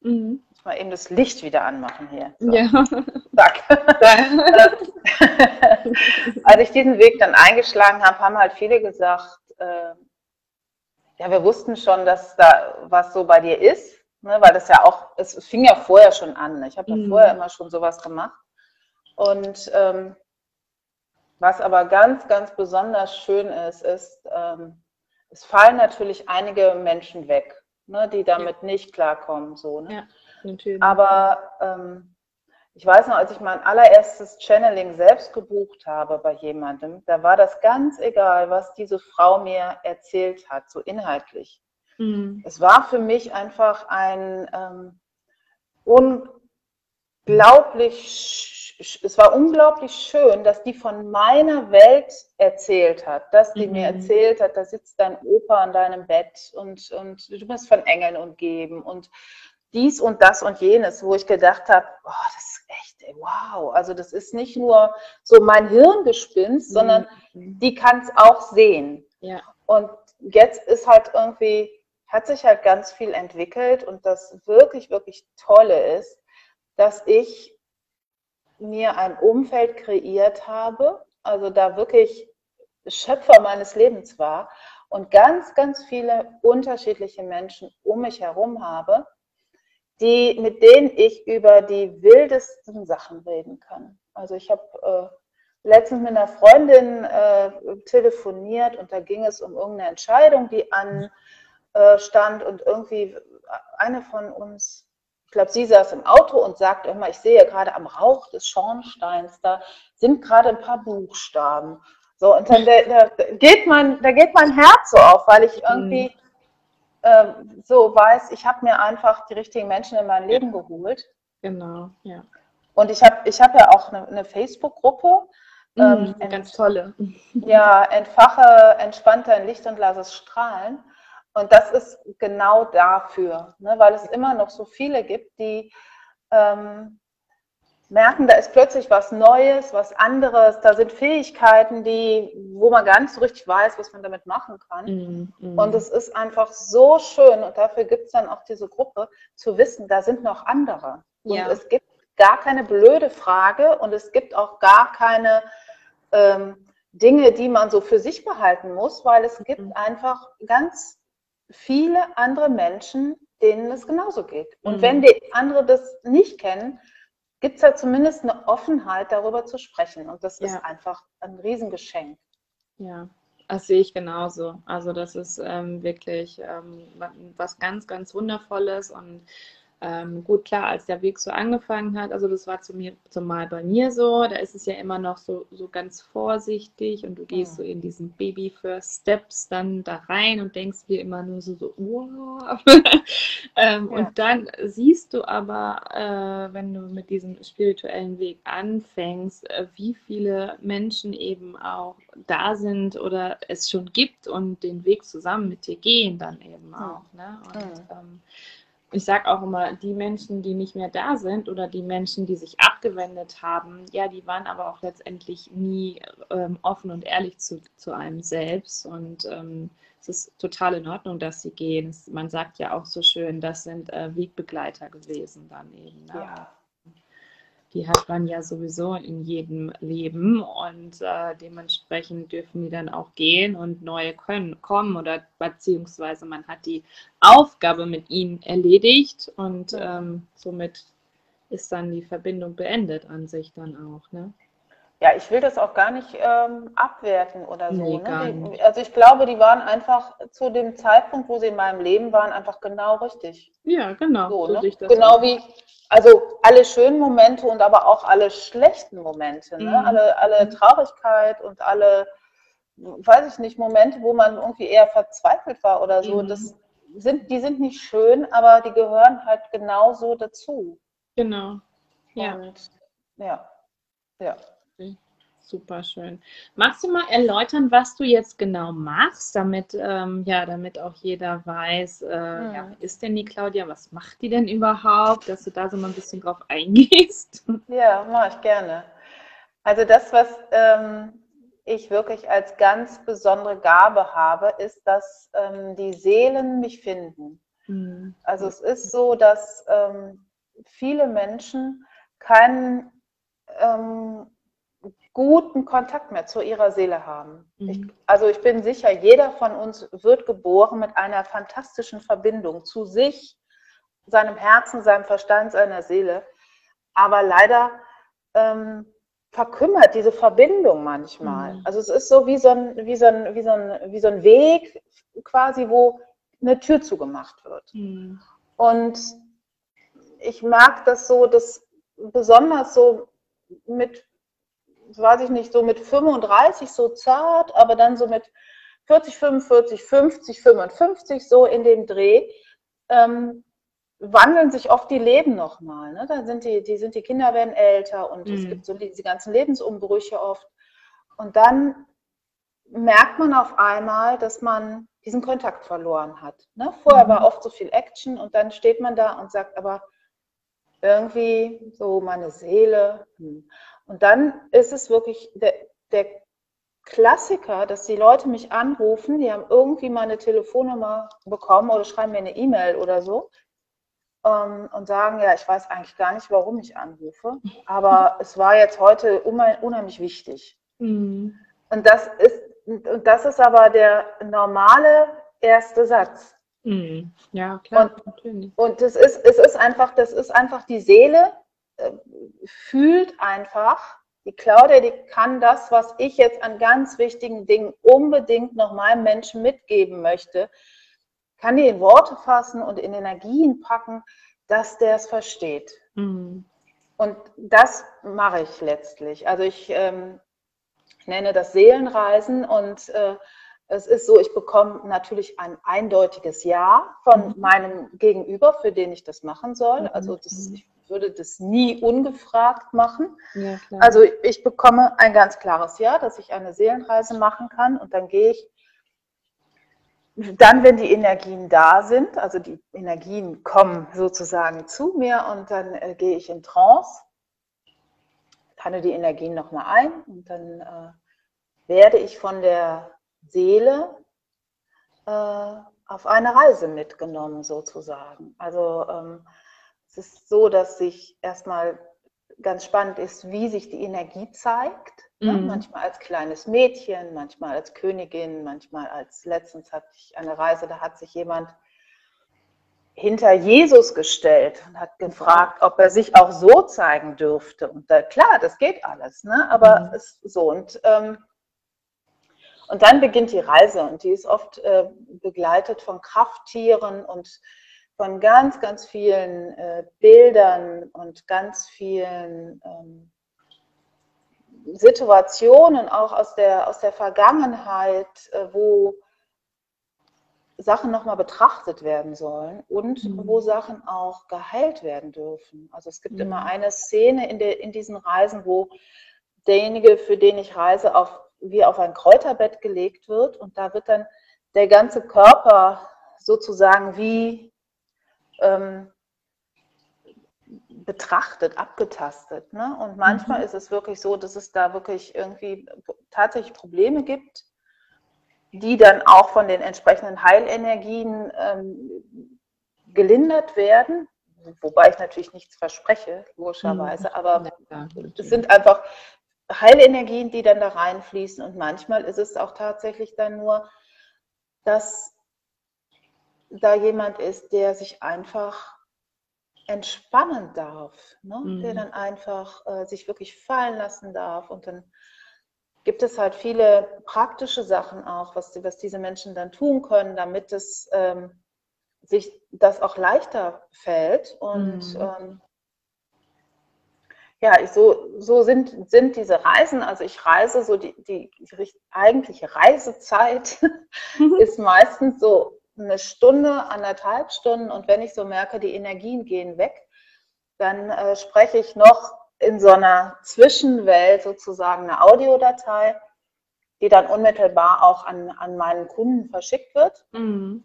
mhm. muss mal eben das Licht wieder anmachen hier. So. Ja. Zack. als ich diesen Weg dann eingeschlagen habe, haben halt viele gesagt, äh, ja, wir wussten schon, dass da was so bei dir ist, ne, weil das ja auch, es fing ja vorher schon an. Ne? Ich habe ja mhm. vorher immer schon sowas gemacht. Und ähm, was aber ganz, ganz besonders schön ist, ist, ähm, es fallen natürlich einige Menschen weg, ne, die damit ja. nicht klarkommen. So, ne? ja, natürlich. Aber ähm, ich weiß noch, als ich mein allererstes Channeling selbst gebucht habe bei jemandem, da war das ganz egal, was diese Frau mir erzählt hat, so inhaltlich. Mhm. Es war für mich einfach ein ähm, unglaublich es war unglaublich schön, dass die von meiner Welt erzählt hat, dass die mhm. mir erzählt hat, da sitzt dein Opa an deinem Bett und, und du bist von Engeln umgeben und dies und das und jenes, wo ich gedacht habe, oh, das ist echt, ey, wow. Also das ist nicht nur so mein Hirngespinst, mhm. sondern die kann es auch sehen. Ja. Und jetzt ist halt irgendwie, hat sich halt ganz viel entwickelt und das wirklich, wirklich Tolle ist, dass ich mir ein Umfeld kreiert habe, also da wirklich Schöpfer meines Lebens war und ganz, ganz viele unterschiedliche Menschen um mich herum habe, die, mit denen ich über die wildesten Sachen reden kann. Also ich habe äh, letztens mit einer Freundin äh, telefoniert und da ging es um irgendeine Entscheidung, die anstand äh, und irgendwie eine von uns ich glaube, sie saß im Auto und sagt immer, ich sehe gerade am Rauch des Schornsteins, da sind gerade ein paar Buchstaben. So, und dann da, da geht, mein, da geht mein Herz so auf, weil ich irgendwie mhm. äh, so weiß, ich habe mir einfach die richtigen Menschen in mein Leben geholt. Genau, ja. Und ich habe ich hab ja auch eine, eine Facebook-Gruppe. Mhm, ähm, ganz tolle. Ja, entfache entspannt dein Licht und lass es strahlen. Und das ist genau dafür, ne, weil es immer noch so viele gibt, die ähm, merken, da ist plötzlich was Neues, was anderes, da sind Fähigkeiten, die, wo man gar nicht so richtig weiß, was man damit machen kann. Mm, mm. Und es ist einfach so schön und dafür gibt es dann auch diese Gruppe, zu wissen, da sind noch andere. Und ja. es gibt gar keine blöde Frage und es gibt auch gar keine ähm, Dinge, die man so für sich behalten muss, weil es gibt mm. einfach ganz viele andere Menschen, denen es genauso geht. Und mhm. wenn die andere das nicht kennen, gibt es ja zumindest eine Offenheit, darüber zu sprechen. Und das ja. ist einfach ein Riesengeschenk. Ja, das sehe ich genauso. Also das ist ähm, wirklich ähm, was ganz, ganz Wundervolles und ähm, gut, klar, als der Weg so angefangen hat, also das war zu mir, zumal bei mir so, da ist es ja immer noch so, so ganz vorsichtig und du gehst ja. so in diesen Baby First Steps dann da rein und denkst dir immer nur so, so wow. ähm, ja. Und dann siehst du aber, äh, wenn du mit diesem spirituellen Weg anfängst, äh, wie viele Menschen eben auch da sind oder es schon gibt und den Weg zusammen mit dir gehen dann eben auch. Ne? Und ähm, ich sage auch immer, die Menschen, die nicht mehr da sind oder die Menschen, die sich abgewendet haben, ja, die waren aber auch letztendlich nie ähm, offen und ehrlich zu, zu einem selbst. Und ähm, es ist total in Ordnung, dass sie gehen. Man sagt ja auch so schön, das sind äh, Wegbegleiter gewesen dann eben. Ne? Ja die hat man ja sowieso in jedem Leben und äh, dementsprechend dürfen die dann auch gehen und neue können kommen oder beziehungsweise man hat die Aufgabe mit ihnen erledigt und ähm, somit ist dann die Verbindung beendet an sich dann auch. Ne? Ja, ich will das auch gar nicht ähm, abwerten oder so. Nee, ne? die, also ich glaube, die waren einfach zu dem Zeitpunkt, wo sie in meinem Leben waren, einfach genau richtig. Ja, genau. So, so ne? Genau auch. wie, also alle schönen Momente und aber auch alle schlechten Momente. Ne? Mhm. Alle, alle mhm. Traurigkeit und alle, weiß ich nicht, Momente, wo man irgendwie eher verzweifelt war oder so. Mhm. Das sind, die sind nicht schön, aber die gehören halt genauso dazu. Genau. Ja. Und, ja. Ja. Super schön. Magst du mal erläutern, was du jetzt genau machst, damit, ähm, ja, damit auch jeder weiß, äh, hm. ja, ist denn die Claudia, was macht die denn überhaupt, dass du da so mal ein bisschen drauf eingehst? Ja, mache ich gerne. Also das, was ähm, ich wirklich als ganz besondere Gabe habe, ist, dass ähm, die Seelen mich finden. Hm. Also es ist so, dass ähm, viele Menschen keinen ähm, guten Kontakt mehr zu ihrer Seele haben. Mhm. Ich, also ich bin sicher, jeder von uns wird geboren mit einer fantastischen Verbindung zu sich, seinem Herzen, seinem Verstand, seiner Seele. Aber leider ähm, verkümmert diese Verbindung manchmal. Mhm. Also es ist so wie so, ein, wie, so ein, wie, so ein, wie so ein Weg quasi, wo eine Tür zugemacht wird. Mhm. Und ich mag das so, dass besonders so mit, weiß ich nicht, so mit 35 so zart, aber dann so mit 40, 45, 50, 55 so in dem Dreh, ähm, wandeln sich oft die Leben nochmal. Ne? Dann sind die, die, sind die Kinder werden älter und mhm. es gibt so diese ganzen Lebensumbrüche oft. Und dann merkt man auf einmal, dass man diesen Kontakt verloren hat. Ne? Vorher mhm. war oft so viel Action und dann steht man da und sagt, aber irgendwie so meine Seele. Hm. Und dann ist es wirklich der, der Klassiker, dass die Leute mich anrufen, die haben irgendwie meine Telefonnummer bekommen oder schreiben mir eine E-Mail oder so ähm, und sagen, ja, ich weiß eigentlich gar nicht, warum ich anrufe, aber es war jetzt heute unheimlich wichtig. Mhm. Und das ist, und das ist aber der normale erste Satz. Mhm. Ja, klar, und, natürlich. Und das ist, es ist einfach, das ist einfach die Seele, äh, fühlt einfach, die Claudia, die kann das, was ich jetzt an ganz wichtigen Dingen unbedingt noch meinem Menschen mitgeben möchte, kann die in Worte fassen und in Energien packen, dass der es versteht. Mhm. Und das mache ich letztlich. Also ich ähm, nenne das Seelenreisen und äh, es ist so, ich bekomme natürlich ein eindeutiges Ja von mhm. meinem Gegenüber, für den ich das machen soll. Mhm. Also das, ich würde das nie ungefragt machen. Ja, also ich bekomme ein ganz klares Ja, dass ich eine Seelenreise machen kann und dann gehe ich dann, wenn die Energien da sind, also die Energien kommen sozusagen zu mir und dann äh, gehe ich in Trance, panne die Energien nochmal ein und dann äh, werde ich von der Seele äh, auf eine Reise mitgenommen, sozusagen. Also ähm, es ist so, dass sich erstmal ganz spannend ist, wie sich die Energie zeigt. Ne? Mhm. Manchmal als kleines Mädchen, manchmal als Königin, manchmal als letztens hatte ich eine Reise, da hat sich jemand hinter Jesus gestellt und hat gefragt, ob er sich auch so zeigen dürfte. Und da, klar, das geht alles, ne? aber mhm. es, so. Und ähm, und dann beginnt die Reise und die ist oft äh, begleitet von Krafttieren und von ganz, ganz vielen äh, Bildern und ganz vielen ähm, Situationen auch aus der, aus der Vergangenheit, äh, wo Sachen nochmal betrachtet werden sollen und mhm. wo Sachen auch geheilt werden dürfen. Also es gibt mhm. immer eine Szene in, der, in diesen Reisen, wo derjenige, für den ich reise, auf wie auf ein Kräuterbett gelegt wird und da wird dann der ganze Körper sozusagen wie ähm, betrachtet, abgetastet. Ne? Und manchmal mhm. ist es wirklich so, dass es da wirklich irgendwie tatsächlich Probleme gibt, die dann auch von den entsprechenden Heilenergien ähm, gelindert werden. Wobei ich natürlich nichts verspreche, logischerweise, mhm. aber es sind einfach Heilenergien, die dann da reinfließen. Und manchmal ist es auch tatsächlich dann nur, dass da jemand ist, der sich einfach entspannen darf, ne? Mhm. der dann einfach äh, sich wirklich fallen lassen darf. Und dann gibt es halt viele praktische Sachen auch, was, was diese Menschen dann tun können, damit es ähm, sich das auch leichter fällt. Und mhm. ähm, ja, ich, so, so sind, sind diese Reisen. Also ich reise so die, die, die eigentliche Reisezeit ist meistens so eine Stunde, anderthalb Stunden. Und wenn ich so merke, die Energien gehen weg, dann äh, spreche ich noch in so einer Zwischenwelt sozusagen eine Audiodatei, die dann unmittelbar auch an, an meinen Kunden verschickt wird. Mhm.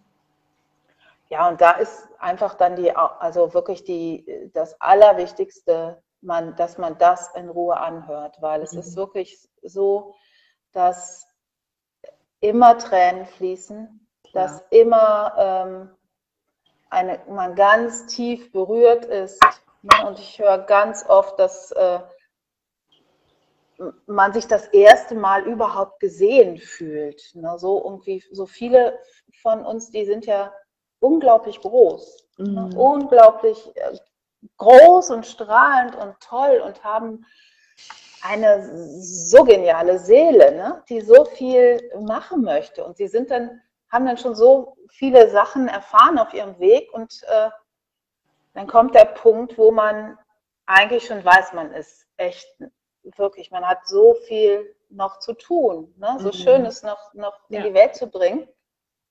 Ja, und da ist einfach dann die, also wirklich die, das Allerwichtigste man, dass man das in Ruhe anhört, weil es mhm. ist wirklich so, dass immer Tränen fließen, dass ja. immer ähm, eine, man ganz tief berührt ist. Ne? Und ich höre ganz oft, dass, äh, man sich das erste Mal überhaupt gesehen fühlt. Ne? So irgendwie, so viele von uns, die sind ja unglaublich groß, ne? mhm. unglaublich äh, groß und strahlend und toll und haben eine so geniale Seele, ne? die so viel machen möchte. Und sie sind dann, haben dann schon so viele Sachen erfahren auf ihrem Weg und äh, dann kommt der Punkt, wo man eigentlich schon weiß, man ist echt wirklich, man hat so viel noch zu tun, ne? so mhm. Schönes noch, noch ja. in die Welt zu bringen,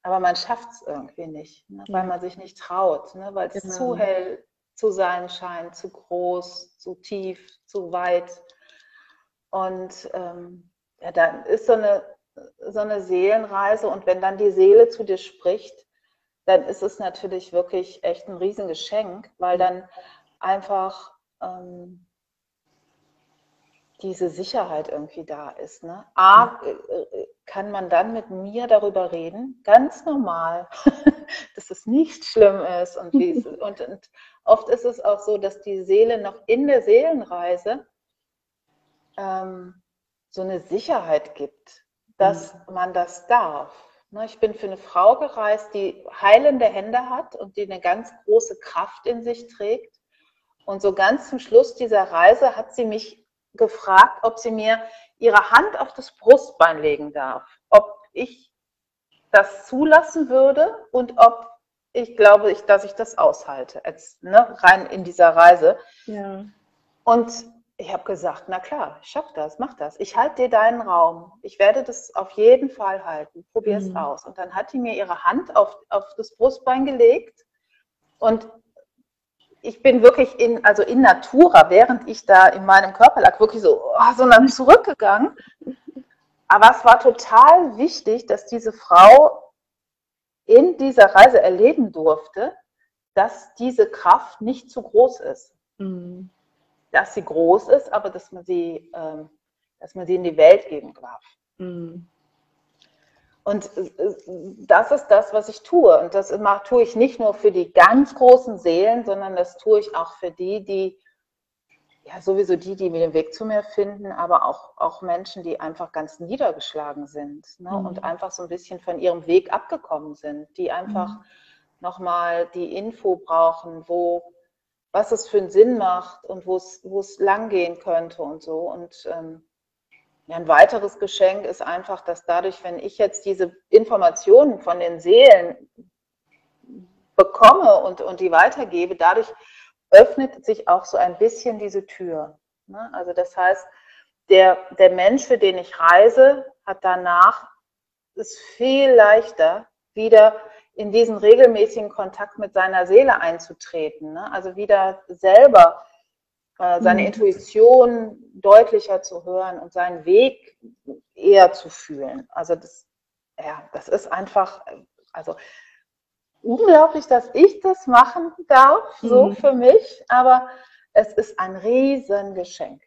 aber man schafft es irgendwie nicht, ne? weil man sich nicht traut, ne? weil es genau. zu hell zu sein scheint, zu groß, zu tief, zu weit. Und ähm, ja, dann ist so eine, so eine Seelenreise und wenn dann die Seele zu dir spricht, dann ist es natürlich wirklich echt ein Riesengeschenk, weil dann einfach ähm, diese Sicherheit irgendwie da ist. Ne? A, äh, äh, kann man dann mit mir darüber reden, ganz normal, dass es nicht schlimm ist. Und, und, und, oft ist es auch so, dass die Seele noch in der Seelenreise ähm, so eine Sicherheit gibt, dass mhm. man das darf. Ne? Ich bin für eine Frau gereist, die heilende Hände hat und die eine ganz große Kraft in sich trägt. Und so ganz zum Schluss dieser Reise hat sie mich gefragt, ob sie mir ihre Hand auf das Brustbein legen darf, ob ich das zulassen würde und ob ich glaube, ich, dass ich das aushalte, jetzt, ne, rein in dieser Reise. Ja. Und ich habe gesagt, na klar, ich schaffe das, mach das. Ich halte dir deinen Raum. Ich werde das auf jeden Fall halten. Probier es mhm. aus. Und dann hat die mir ihre Hand auf, auf das Brustbein gelegt und ich bin wirklich in, also in Natura, während ich da in meinem Körper lag, wirklich so, oh, so dann zurückgegangen. Aber es war total wichtig, dass diese Frau in dieser Reise erleben durfte, dass diese Kraft nicht zu groß ist. Mhm. Dass sie groß ist, aber dass man sie, ähm, dass man sie in die Welt geben darf. Mhm. Und äh, das ist das, was ich tue. Und das tue ich nicht nur für die ganz großen Seelen, sondern das tue ich auch für die, die, ja, sowieso die, die den Weg zu mir finden, aber auch, auch Menschen, die einfach ganz niedergeschlagen sind ne? mhm. und einfach so ein bisschen von ihrem Weg abgekommen sind, die einfach mhm. nochmal die Info brauchen, wo, was es für einen Sinn macht und wo es, wo lang gehen könnte und so. Und ähm, ja, ein weiteres Geschenk ist einfach, dass dadurch, wenn ich jetzt diese Informationen von den Seelen bekomme und, und die weitergebe, dadurch öffnet sich auch so ein bisschen diese Tür. Ne? Also das heißt, der, der Mensch, für den ich reise, hat danach es viel leichter, wieder in diesen regelmäßigen Kontakt mit seiner Seele einzutreten. Ne? Also wieder selber äh, seine mhm. Intuition deutlicher zu hören und seinen Weg eher zu fühlen. Also das, ja, das ist einfach, also unglaublich, dass ich das machen darf, so mhm. für mich, aber es ist ein Riesengeschenk.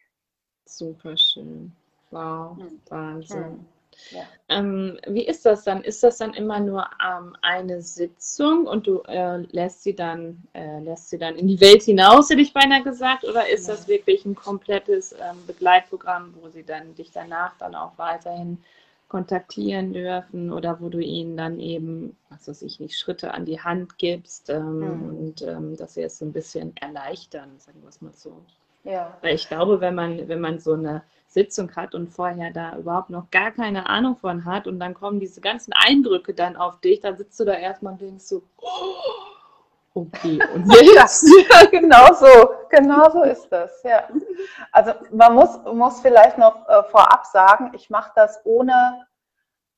Super schön. Wow, mhm. Wahnsinn. Ja. Ähm, wie ist das dann? Ist das dann immer nur ähm, eine Sitzung und du äh, lässt sie dann äh, lässt sie dann in die Welt hinaus, hätte ich beinahe gesagt, oder ist ja. das wirklich ein komplettes ähm, Begleitprogramm, wo sie dann dich danach dann auch weiterhin kontaktieren dürfen oder wo du ihnen dann eben, was weiß ich nicht, Schritte an die Hand gibst mhm. und ähm, dass sie es so ein bisschen erleichtern, sagen wir es mal so. Ja. Weil ich glaube, wenn man, wenn man so eine Sitzung hat und vorher da überhaupt noch gar keine Ahnung von hat und dann kommen diese ganzen Eindrücke dann auf dich, dann sitzt du da erstmal und denkst so, oh, okay, und jetzt? ja, genau so, genau so ist das, ja. Also man muss, muss vielleicht noch äh, vorab sagen, ich mache das ohne,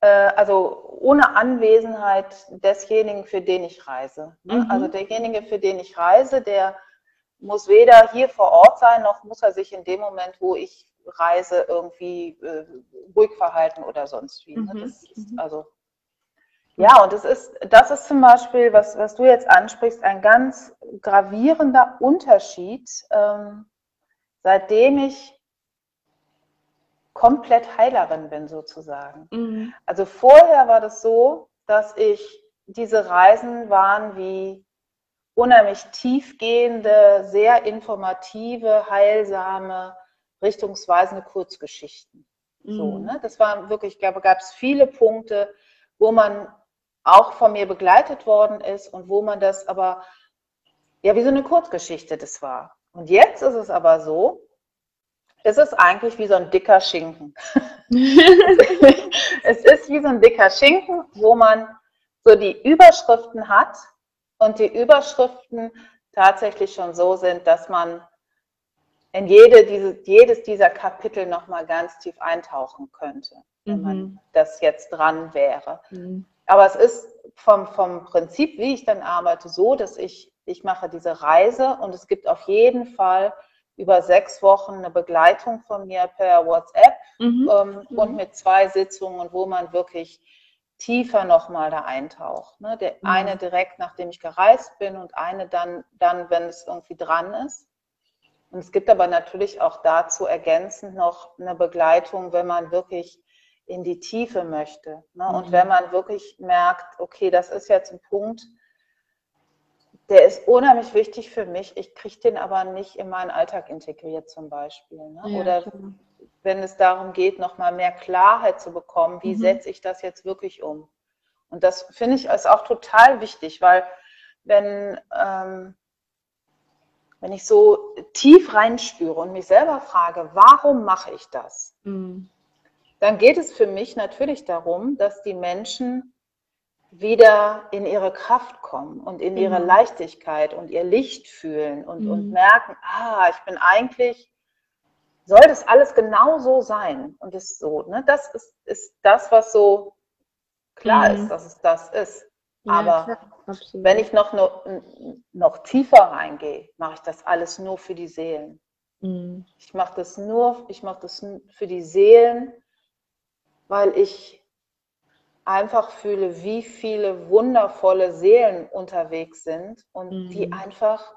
äh, also ohne Anwesenheit desjenigen, für den ich reise. Ne? Mhm. Also derjenige, für den ich reise, der muss weder hier vor Ort sein, noch muss er sich in dem Moment, wo ich reise, irgendwie äh, ruhig verhalten oder sonst wie. Ne? Mhm. Das ist mhm. also ja, und das ist, das ist zum Beispiel, was, was du jetzt ansprichst, ein ganz gravierender Unterschied, ähm, seitdem ich komplett Heilerin bin, sozusagen. Mhm. Also vorher war das so, dass ich, diese Reisen waren wie unheimlich tiefgehende, sehr informative, heilsame richtungsweisende Kurzgeschichten. Mhm. So, ne? Das war wirklich, ich glaube, gab es viele Punkte, wo man auch von mir begleitet worden ist und wo man das aber, ja, wie so eine Kurzgeschichte das war. Und jetzt ist es aber so, es ist eigentlich wie so ein dicker Schinken. es ist wie so ein dicker Schinken, wo man so die Überschriften hat und die Überschriften tatsächlich schon so sind, dass man in jede, diese, jedes dieser Kapitel nochmal ganz tief eintauchen könnte, wenn mhm. man das jetzt dran wäre. Mhm. Aber es ist vom, vom Prinzip, wie ich dann arbeite, so, dass ich, ich mache diese Reise und es gibt auf jeden Fall über sechs Wochen eine Begleitung von mir per WhatsApp mhm. Ähm, mhm. und mit zwei Sitzungen, wo man wirklich tiefer nochmal da eintaucht. Ne? Der mhm. eine direkt, nachdem ich gereist bin und eine dann, dann, wenn es irgendwie dran ist. Und es gibt aber natürlich auch dazu ergänzend noch eine Begleitung, wenn man wirklich in die Tiefe möchte. Ne? Und mhm. wenn man wirklich merkt, okay, das ist jetzt ein Punkt, der ist unheimlich wichtig für mich. Ich kriege den aber nicht in meinen Alltag integriert zum Beispiel. Ne? Ja, Oder klar. wenn es darum geht, nochmal mehr Klarheit zu bekommen, wie mhm. setze ich das jetzt wirklich um? Und das finde ich ist auch total wichtig, weil wenn, ähm, wenn ich so tief reinspüre und mich selber frage, warum mache ich das? Mhm. Dann geht es für mich natürlich darum, dass die Menschen wieder in ihre Kraft kommen und in ihre mhm. Leichtigkeit und ihr Licht fühlen und, mhm. und merken, ah, ich bin eigentlich, soll das alles genau so sein? Und ist so, ne? Das ist, ist das, was so klar mhm. ist, dass es das ist. Ja, Aber klar, wenn ich noch, noch, noch tiefer reingehe, mache ich das alles nur für die Seelen. Mhm. Ich mache das nur, ich mache das für die Seelen, weil ich einfach fühle, wie viele wundervolle Seelen unterwegs sind und mhm. die einfach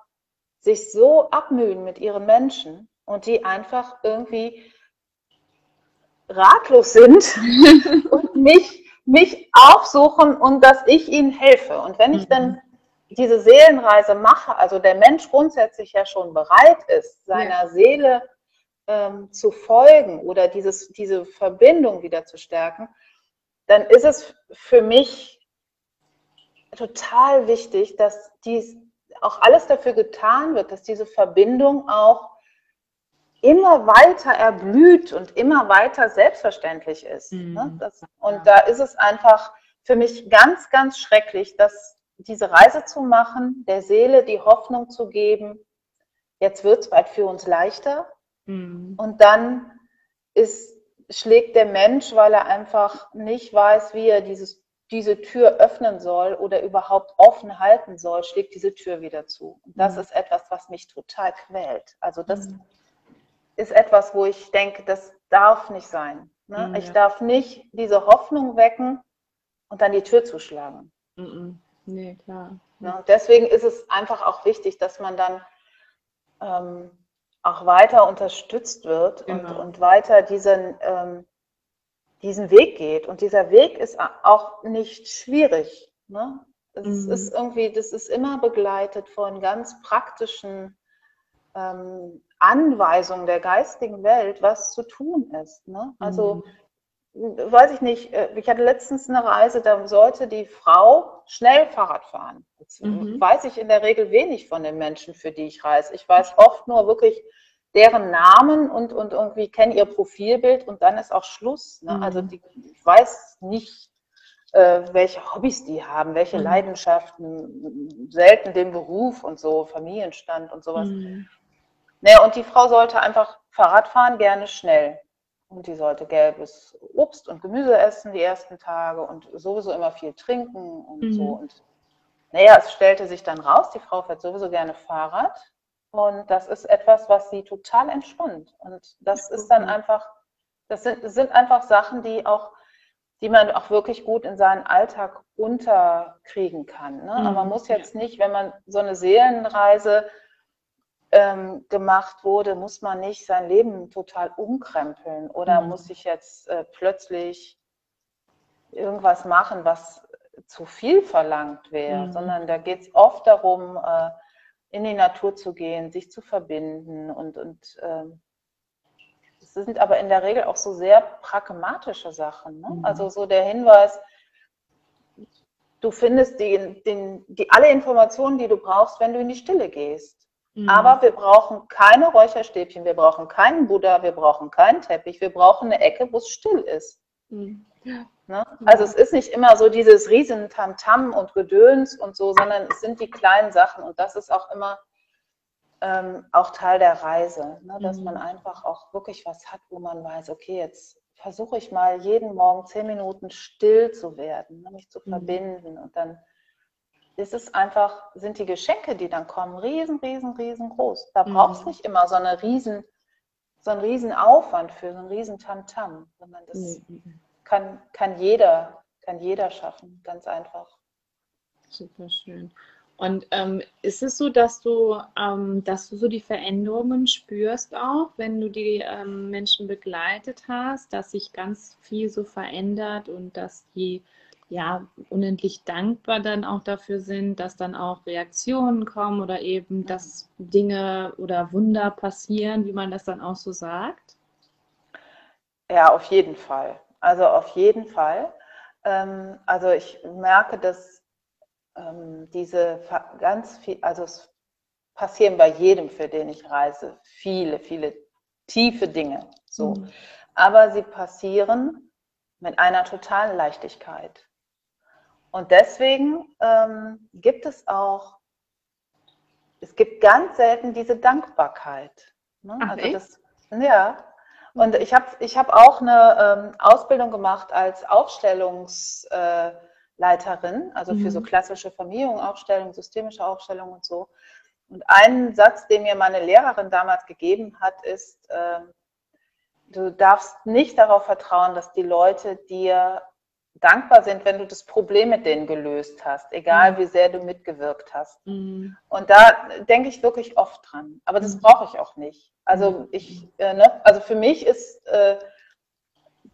sich so abmühen mit ihren Menschen und die einfach irgendwie ratlos sind und mich, mich aufsuchen und dass ich ihnen helfe. Und wenn ich dann mhm. diese Seelenreise mache, also der Mensch grundsätzlich ja schon bereit ist, seiner ja. Seele ähm, zu folgen oder dieses, diese Verbindung wieder zu stärken, dann ist es für mich total wichtig, dass dies auch alles dafür getan wird, dass diese Verbindung auch immer weiter erblüht und immer weiter selbstverständlich ist. Mhm. Ne? Das, und da ist es einfach für mich ganz, ganz schrecklich, dass diese Reise zu machen, der Seele die Hoffnung zu geben, jetzt wird es bald für uns leichter. Mhm. Und dann ist schlägt der Mensch, weil er einfach nicht weiß, wie er dieses, diese Tür öffnen soll oder überhaupt offen halten soll, schlägt diese Tür wieder zu. Und das mhm. ist etwas, was mich total quält. Also das mhm. Ist etwas, wo ich denke, das darf nicht sein. Ne? Mhm, ich ja. darf nicht diese Hoffnung wecken und dann die Tür zuschlagen. Mhm. Nee, klar. Ne? Deswegen ist es einfach auch wichtig, dass man dann ähm, auch weiter unterstützt wird genau. und, und weiter diesen, ähm, diesen Weg geht. Und dieser Weg ist auch nicht schwierig. Ne? Es mhm. ist irgendwie, das ist immer begleitet von ganz praktischen ähm, Anweisungen der geistigen Welt, was zu tun ist. Ne? Also mhm weiß ich nicht, äh, ich hatte letztens eine Reise, da sollte die Frau schnell Fahrrad fahren. Jetzt mhm. weiß ich in der Regel wenig von den Menschen, für die ich reise. Ich weiß oft nur wirklich deren Namen und, und irgendwie kenne ihr Profilbild und dann ist auch Schluss. Ne? Mhm. Also die, ich weiß nicht, äh, welche Hobbys die haben, welche mhm. Leidenschaften, selten den Beruf und so, Familienstand und sowas. Mhm. Naja, und die Frau sollte einfach Fahrrad fahren, gerne schnell. Und die sollte gelbes Obst und Gemüse essen die ersten Tage und sowieso immer viel trinken und mhm. so. Und naja, es stellte sich dann raus, die Frau fährt sowieso gerne Fahrrad. Und das ist etwas, was sie total entspannt. Und das ist dann einfach, das sind, das sind einfach Sachen, die auch, die man auch wirklich gut in seinen Alltag unterkriegen kann. Ne? Mhm. Aber man muss jetzt nicht, wenn man so eine Seelenreise ähm, gemacht wurde, muss man nicht sein Leben total umkrempeln oder mhm. muss sich jetzt äh, plötzlich irgendwas machen, was zu viel verlangt wäre, mhm. sondern da geht es oft darum, äh, in die Natur zu gehen, sich zu verbinden und, und ähm, Das sind aber in der Regel auch so sehr pragmatische Sachen. Ne? Mhm. Also so der Hinweis, du findest die, den, die, alle Informationen, die du brauchst, wenn du in die Stille gehst. Mhm. Aber wir brauchen keine Räucherstäbchen, wir brauchen keinen Buddha, wir brauchen keinen Teppich, wir brauchen eine Ecke, wo es still ist. Mhm. Ne? Also es ist nicht immer so dieses riesen Tamtam und Gedöns und so, sondern es sind die kleinen Sachen und das ist auch immer ähm, auch Teil der Reise, ne? dass mhm. man einfach auch wirklich was hat, wo man weiß, okay, jetzt versuche ich mal jeden Morgen zehn Minuten still zu werden, ne? mich zu mhm. verbinden und dann ist es einfach, sind die Geschenke, die dann kommen, riesen, riesen, riesengroß. Da braucht es mhm. nicht immer so eine riesen, so einen riesen Aufwand für, so einen riesen Tamtam, sondern das mhm. kann, kann jeder, kann jeder schaffen, ganz einfach. Super schön. Und ähm, ist es so, dass du, ähm, dass du so die Veränderungen spürst auch, wenn du die ähm, Menschen begleitet hast, dass sich ganz viel so verändert und dass die ja, unendlich dankbar dann auch dafür sind, dass dann auch Reaktionen kommen oder eben, dass Dinge oder Wunder passieren, wie man das dann auch so sagt? Ja, auf jeden Fall. Also auf jeden Fall. Ähm, also ich merke, dass ähm, diese ganz viel, also es passieren bei jedem, für den ich reise, viele, viele tiefe Dinge. So. Mhm. Aber sie passieren mit einer totalen Leichtigkeit. Und deswegen ähm, gibt es auch, es gibt ganz selten diese Dankbarkeit. Ne? Ach, also das, ja. Und ich habe ich hab auch eine ähm, Ausbildung gemacht als Aufstellungsleiterin, äh, also für so mhm. klassische Familienaufstellung, systemische Aufstellung und so. Und ein Satz, den mir meine Lehrerin damals gegeben hat, ist, äh, du darfst nicht darauf vertrauen, dass die Leute dir dankbar sind, wenn du das Problem mit denen gelöst hast, egal mhm. wie sehr du mitgewirkt hast. Mhm. Und da denke ich wirklich oft dran. Aber das mhm. brauche ich auch nicht. Also mhm. ich, äh, ne, also für mich ist äh,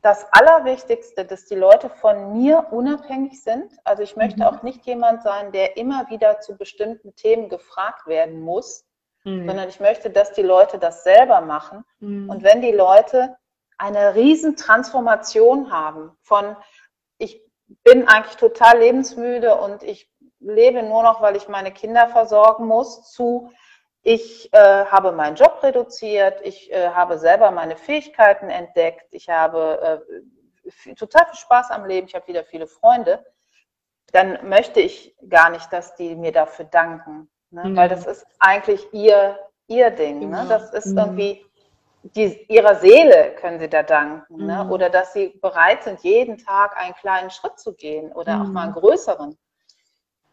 das Allerwichtigste, dass die Leute von mir unabhängig sind. Also ich möchte mhm. auch nicht jemand sein, der immer wieder zu bestimmten Themen gefragt werden muss, mhm. sondern ich möchte, dass die Leute das selber machen. Und wenn die Leute eine riesen Transformation haben von bin eigentlich total lebensmüde und ich lebe nur noch, weil ich meine Kinder versorgen muss, zu ich äh, habe meinen Job reduziert, ich äh, habe selber meine Fähigkeiten entdeckt, ich habe äh, total viel Spaß am Leben, ich habe wieder viele Freunde, dann möchte ich gar nicht, dass die mir dafür danken. Ne? Mhm. Weil das ist eigentlich ihr, ihr Ding. Ne? Das ist mhm. irgendwie die, ihrer Seele können sie da danken. Ne? Mhm. Oder dass sie bereit sind, jeden Tag einen kleinen Schritt zu gehen oder mhm. auch mal einen mhm. größeren.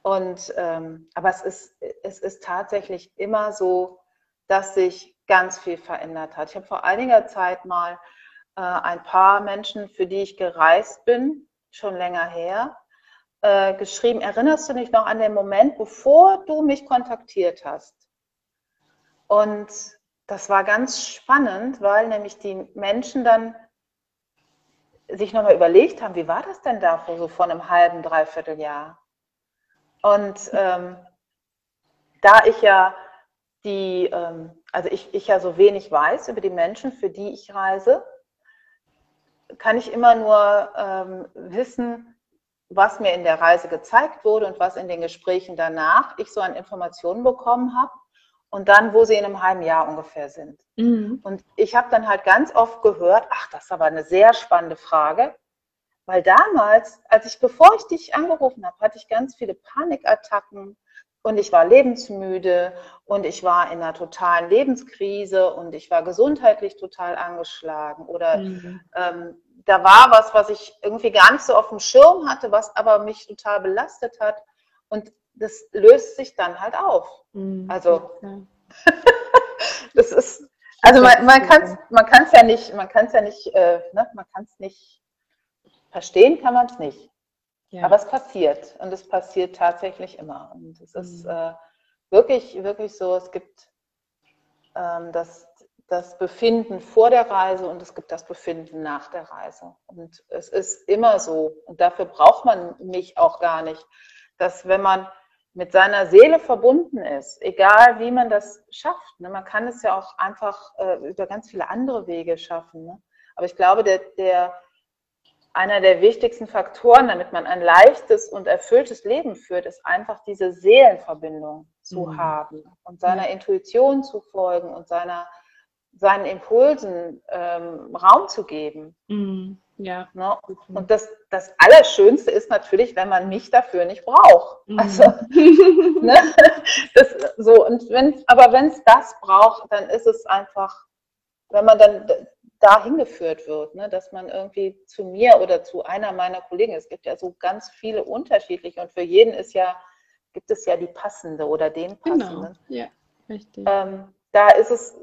Und, ähm, aber es ist, es ist tatsächlich immer so, dass sich ganz viel verändert hat. Ich habe vor einiger Zeit mal äh, ein paar Menschen, für die ich gereist bin, schon länger her, äh, geschrieben, erinnerst du dich noch an den Moment, bevor du mich kontaktiert hast? Und das war ganz spannend, weil nämlich die Menschen dann sich nochmal überlegt haben, wie war das denn da vor so vor einem halben, dreiviertel Jahr? Und ähm, da ich ja die, ähm, also ich, ich ja so wenig weiß über die Menschen, für die ich reise, kann ich immer nur ähm, wissen, was mir in der Reise gezeigt wurde und was in den Gesprächen danach ich so an Informationen bekommen habe und dann, wo sie in einem halben Jahr ungefähr sind. Mhm. Und ich habe dann halt ganz oft gehört, ach, das ist aber eine sehr spannende Frage, weil damals, als ich, bevor ich dich angerufen habe, hatte ich ganz viele Panikattacken und ich war lebensmüde und ich war in einer totalen Lebenskrise und ich war gesundheitlich total angeschlagen oder mhm. ähm, da war was, was ich irgendwie gar nicht so auf dem Schirm hatte, was aber mich total belastet hat. Und das löst sich dann halt auf. Mhm. Also das ist, also man, man kann es man kann's ja nicht, man kann es ja nicht, äh, ne? man kann es nicht verstehen, kann man es nicht. Ja. Aber es passiert und es passiert tatsächlich immer. Und es ist mhm. äh, wirklich, wirklich so, es gibt ähm, das, das Befinden vor der Reise und es gibt das Befinden nach der Reise. Und es ist immer so, und dafür braucht man mich auch gar nicht, dass wenn man mit seiner Seele verbunden ist, egal wie man das schafft. Ne? Man kann es ja auch einfach äh, über ganz viele andere Wege schaffen. Ne? Aber ich glaube, der, der, einer der wichtigsten Faktoren, damit man ein leichtes und erfülltes Leben führt, ist einfach diese Seelenverbindung zu mhm. haben und seiner mhm. Intuition zu folgen und seiner, seinen Impulsen ähm, Raum zu geben. Mhm. Ja. Ne? Und das, das Allerschönste ist natürlich, wenn man mich dafür nicht braucht. Mhm. Also, ne? das, so, und wenn, aber wenn es das braucht, dann ist es einfach, wenn man dann dahin geführt wird, ne? dass man irgendwie zu mir oder zu einer meiner Kollegen, es gibt ja so ganz viele unterschiedliche und für jeden ist ja, gibt es ja die passende oder den genau. passenden. Genau, ja, richtig. Ähm, da ist es,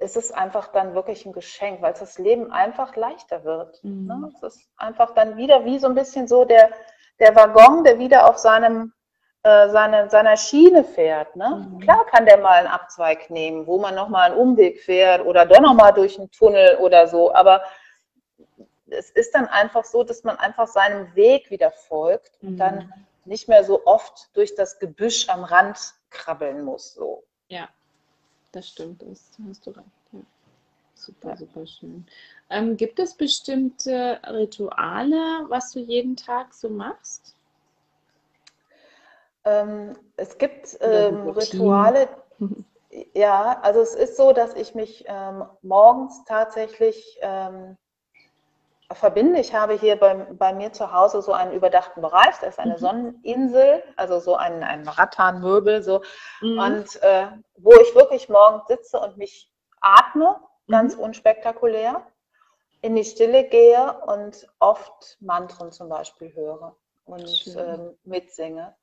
ist es einfach dann wirklich ein Geschenk, weil das Leben einfach leichter wird. Mhm. Ne? Es ist einfach dann wieder wie so ein bisschen so der, der Waggon, der wieder auf seinem, äh, seine, seiner Schiene fährt. Ne? Mhm. Klar kann der mal einen Abzweig nehmen, wo man nochmal einen Umweg fährt oder doch nochmal durch einen Tunnel oder so, aber es ist dann einfach so, dass man einfach seinem Weg wieder folgt und dann mhm. nicht mehr so oft durch das Gebüsch am Rand krabbeln muss. So. Ja, das stimmt, das hast du recht. Ja. Super, super schön. Ähm, gibt es bestimmte Rituale, was du jeden Tag so machst? Ähm, es gibt ähm, Rituale, ja, also es ist so, dass ich mich ähm, morgens tatsächlich ähm, verbinde. Ich habe hier bei, bei mir zu Hause so einen überdachten Bereich, da ist eine mhm. Sonneninsel, also so ein, ein Rattanmöbel, so. Mhm. Und äh, wo ich wirklich morgens sitze und mich atme, ganz mhm. unspektakulär, in die Stille gehe und oft Mantren zum Beispiel höre und ähm, mitsinge.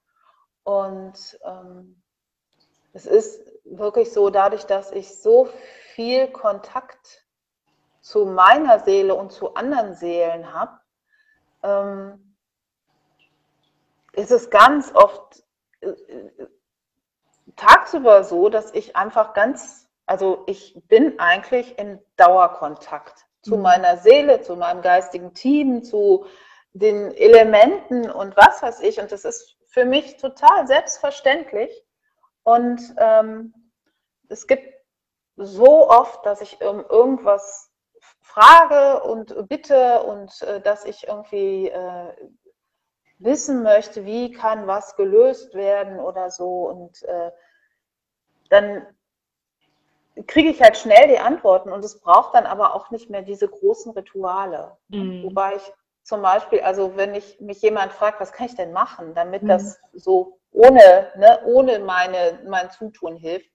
Und ähm, es ist wirklich so, dadurch, dass ich so viel Kontakt zu meiner Seele und zu anderen Seelen habe, ähm, ist es ganz oft äh, tagsüber so, dass ich einfach ganz, also ich bin eigentlich in Dauerkontakt zu mhm. meiner Seele, zu meinem geistigen Team, zu den Elementen und was weiß ich. Und das ist für mich total selbstverständlich. Und ähm, es gibt so oft, dass ich um irgendwas frage und bitte und äh, dass ich irgendwie äh, wissen möchte, wie kann was gelöst werden oder so. Und äh, dann kriege ich halt schnell die Antworten und es braucht dann aber auch nicht mehr diese großen Rituale. Mhm. Wobei ich zum Beispiel, also wenn ich mich jemand fragt, was kann ich denn machen, damit mhm. das so ohne, ne, ohne meine, mein Zutun hilft,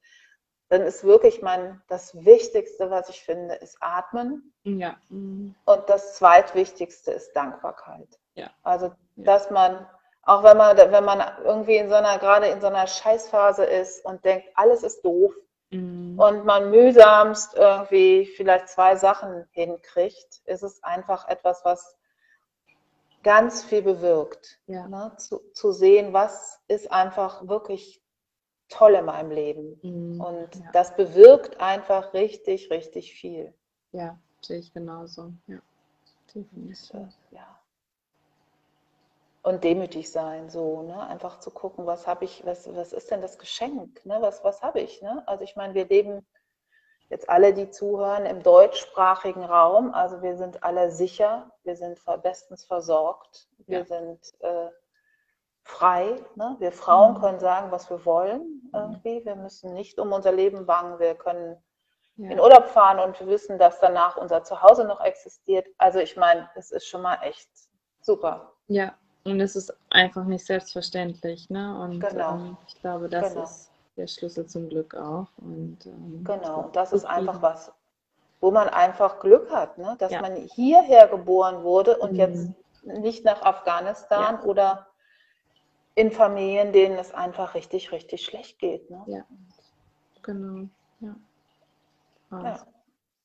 dann ist wirklich mein, das Wichtigste, was ich finde, ist Atmen. Ja. Mhm. Und das Zweitwichtigste ist Dankbarkeit. Ja. Also, ja. dass man, auch wenn man, wenn man irgendwie in so einer, gerade in so einer Scheißphase ist und denkt, alles ist doof mhm. und man mühsamst irgendwie vielleicht zwei Sachen hinkriegt, ist es einfach etwas, was ganz viel bewirkt. Ja. Ne? Zu, zu sehen, was ist einfach wirklich toll in meinem Leben. Mhm. Und ja. das bewirkt einfach richtig, richtig viel. Ja, sehe ich genauso. Ja, definitiv. Und, ja. Und demütig sein, so, ne? Einfach zu gucken, was habe ich, was, was ist denn das Geschenk? Ne? Was, was habe ich? Ne? Also ich meine, wir leben jetzt alle, die zuhören, im deutschsprachigen Raum. Also wir sind alle sicher, wir sind bestens versorgt, wir ja. sind äh, frei. Ne? Wir Frauen mhm. können sagen, was wir wollen irgendwie. Wir müssen nicht um unser Leben bangen. Wir können ja. in Urlaub fahren und wir wissen, dass danach unser Zuhause noch existiert. Also ich meine, es ist schon mal echt super. Ja, und es ist einfach nicht selbstverständlich. Ne? Und genau. ähm, ich glaube, das genau. ist der Schlüssel zum Glück auch. Und, ähm, genau, und das ist einfach was, wo man einfach Glück hat, ne? dass ja. man hierher geboren wurde und mhm. jetzt nicht nach Afghanistan ja. oder in Familien, denen es einfach richtig, richtig schlecht geht. Ne? Ja, genau. Ja. Ah, ja.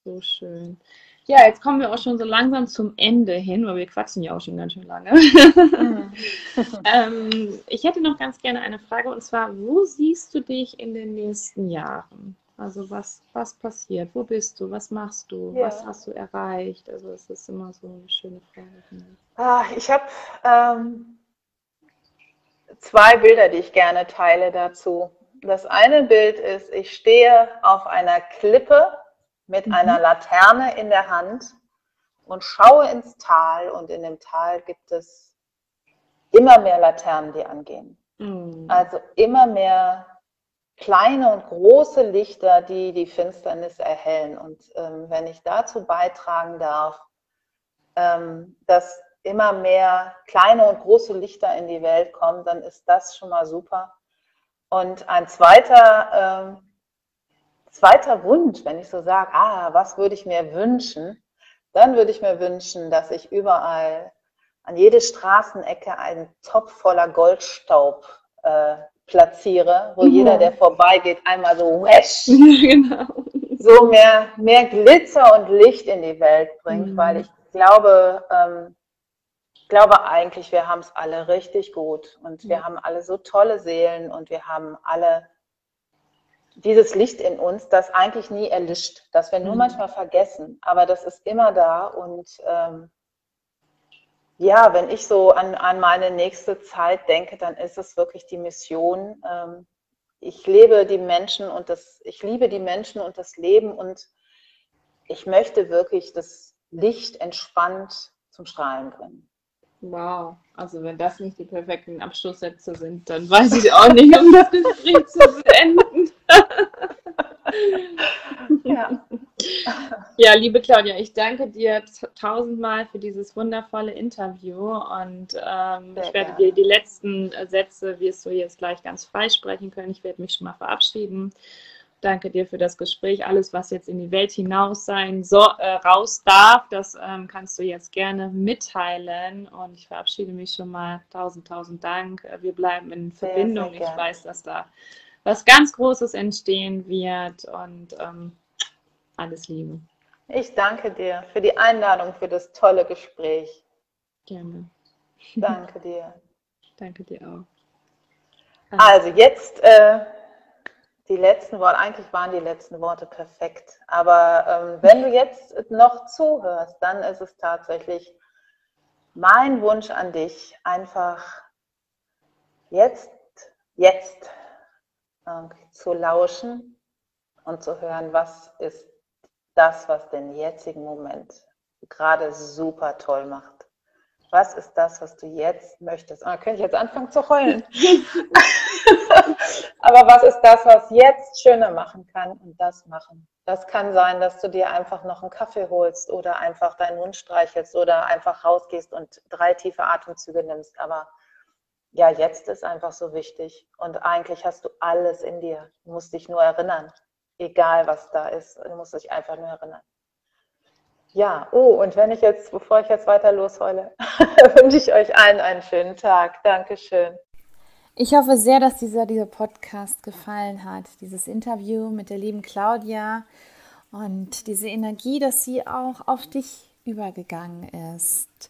So schön. Ja, jetzt kommen wir auch schon so langsam zum Ende hin, weil wir quatschen ja auch schon ganz schön lange. Mhm. ähm, ich hätte noch ganz gerne eine Frage und zwar, wo siehst du dich in den nächsten Jahren? Also was, was passiert? Wo bist du? Was machst du? Ja. Was hast du erreicht? Also es ist immer so eine schöne Frage. Ah, ich habe ähm, zwei Bilder, die ich gerne teile dazu. Das eine Bild ist, ich stehe auf einer Klippe mit mhm. einer Laterne in der Hand und schaue ins Tal und in dem Tal gibt es immer mehr Laternen, die angehen. Mhm. Also immer mehr kleine und große Lichter, die die Finsternis erhellen. Und ähm, wenn ich dazu beitragen darf, ähm, dass immer mehr kleine und große Lichter in die Welt kommen, dann ist das schon mal super. Und ein zweiter, ähm, zweiter Wunsch, wenn ich so sage, ah, was würde ich mir wünschen, dann würde ich mir wünschen, dass ich überall an jede Straßenecke einen Topf voller Goldstaub äh, platziere, wo ja. jeder, der vorbeigeht, einmal so wesch, genau. so mehr, mehr Glitzer und Licht in die Welt bringt, mhm. weil ich glaube, ähm, glaube eigentlich, wir haben es alle richtig gut und mhm. wir haben alle so tolle Seelen und wir haben alle dieses Licht in uns, das eigentlich nie erlischt, das wir nur mhm. manchmal vergessen, aber das ist immer da und ähm, ja, wenn ich so an, an meine nächste Zeit denke, dann ist es wirklich die Mission. Ähm, ich lebe die Menschen und das, ich liebe die Menschen und das Leben und ich möchte wirklich das Licht entspannt zum Strahlen bringen. Wow, also wenn das nicht die perfekten Abschlusssätze sind, dann weiß ich auch nicht, um das Gespräch zu beenden. ja. ja, liebe Claudia, ich danke dir tausendmal für dieses wundervolle Interview und ähm, ich werde dir die letzten äh, Sätze, wirst du jetzt gleich ganz frei sprechen können. Ich werde mich schon mal verabschieden. Danke dir für das Gespräch. Alles, was jetzt in die Welt hinaus sein so, äh, raus darf, das ähm, kannst du jetzt gerne mitteilen. Und ich verabschiede mich schon mal. Tausend, tausend Dank. Äh, wir bleiben in Verbindung. Sehr, sehr ich weiß, dass da was ganz Großes entstehen wird. Und ähm, alles Liebe. Ich danke dir für die Einladung, für das tolle Gespräch. Gerne. Danke dir. danke dir auch. Also jetzt äh, die letzten Worte. Eigentlich waren die letzten Worte perfekt. Aber ähm, wenn du jetzt noch zuhörst, dann ist es tatsächlich mein Wunsch an dich, einfach jetzt, jetzt äh, zu lauschen und zu hören, was ist das, was den jetzigen Moment gerade super toll macht? Was ist das, was du jetzt möchtest? Und ah, da könnte ich jetzt anfangen zu heulen. Aber was ist das, was jetzt schöner machen kann und das machen? Das kann sein, dass du dir einfach noch einen Kaffee holst oder einfach deinen Mund streichelst oder einfach rausgehst und drei tiefe Atemzüge nimmst. Aber ja, jetzt ist einfach so wichtig. Und eigentlich hast du alles in dir. Du musst dich nur erinnern egal was da ist. Du musst dich einfach nur erinnern. Ja, oh, und wenn ich jetzt, bevor ich jetzt weiter losheule, wünsche ich euch allen einen schönen Tag. Dankeschön. Ich hoffe sehr, dass dieser, dieser Podcast gefallen hat, dieses Interview mit der lieben Claudia und diese Energie, dass sie auch auf dich übergegangen ist.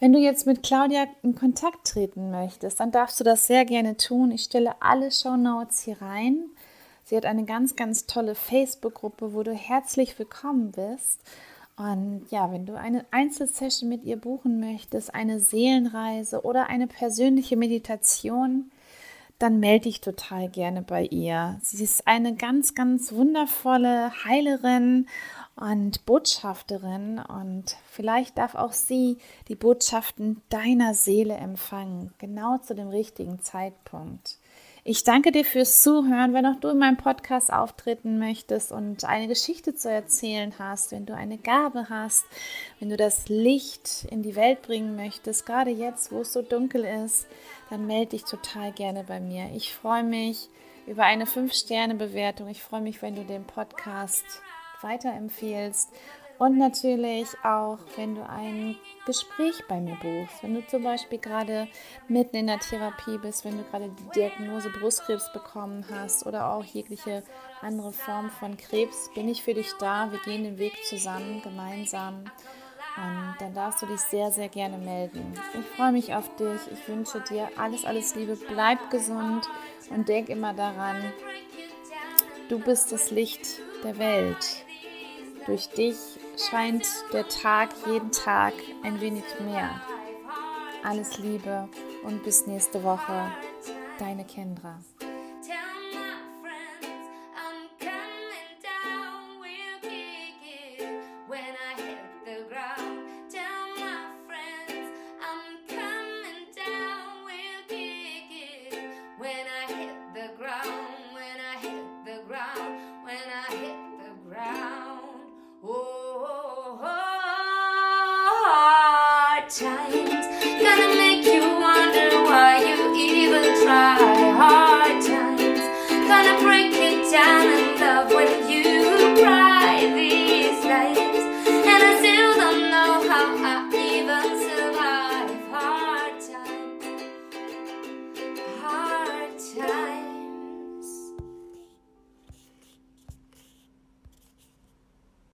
Wenn du jetzt mit Claudia in Kontakt treten möchtest, dann darfst du das sehr gerne tun. Ich stelle alle Show Notes hier rein. Sie hat eine ganz, ganz tolle Facebook-Gruppe, wo du herzlich willkommen bist. Und ja, wenn du eine Einzelsession mit ihr buchen möchtest, eine Seelenreise oder eine persönliche Meditation, dann melde dich total gerne bei ihr. Sie ist eine ganz, ganz wundervolle Heilerin und Botschafterin und vielleicht darf auch sie die Botschaften deiner Seele empfangen, genau zu dem richtigen Zeitpunkt. Ich danke dir fürs Zuhören. Wenn auch du in meinem Podcast auftreten möchtest und eine Geschichte zu erzählen hast, wenn du eine Gabe hast, wenn du das Licht in die Welt bringen möchtest, gerade jetzt, wo es so dunkel ist, dann melde dich total gerne bei mir. Ich freue mich über eine 5-Sterne-Bewertung. Ich freue mich, wenn du den Podcast weiterempfehlst und natürlich auch, wenn du ein Gespräch bei mir buchst. Wenn du zum Beispiel gerade mitten in der Therapie bist, wenn du gerade die Diagnose Brustkrebs bekommen hast oder auch jegliche andere Form von Krebs, bin ich für dich da. Wir gehen den Weg zusammen, gemeinsam. Und dann darfst du dich sehr, sehr gerne melden. Ich freue mich auf dich. Ich wünsche dir alles, alles Liebe. Bleib gesund und denk immer daran, du bist das Licht der Welt. Durch dich scheint der Tag jeden Tag ein wenig mehr. Alles Liebe und bis nächste Woche. Deine Kendra.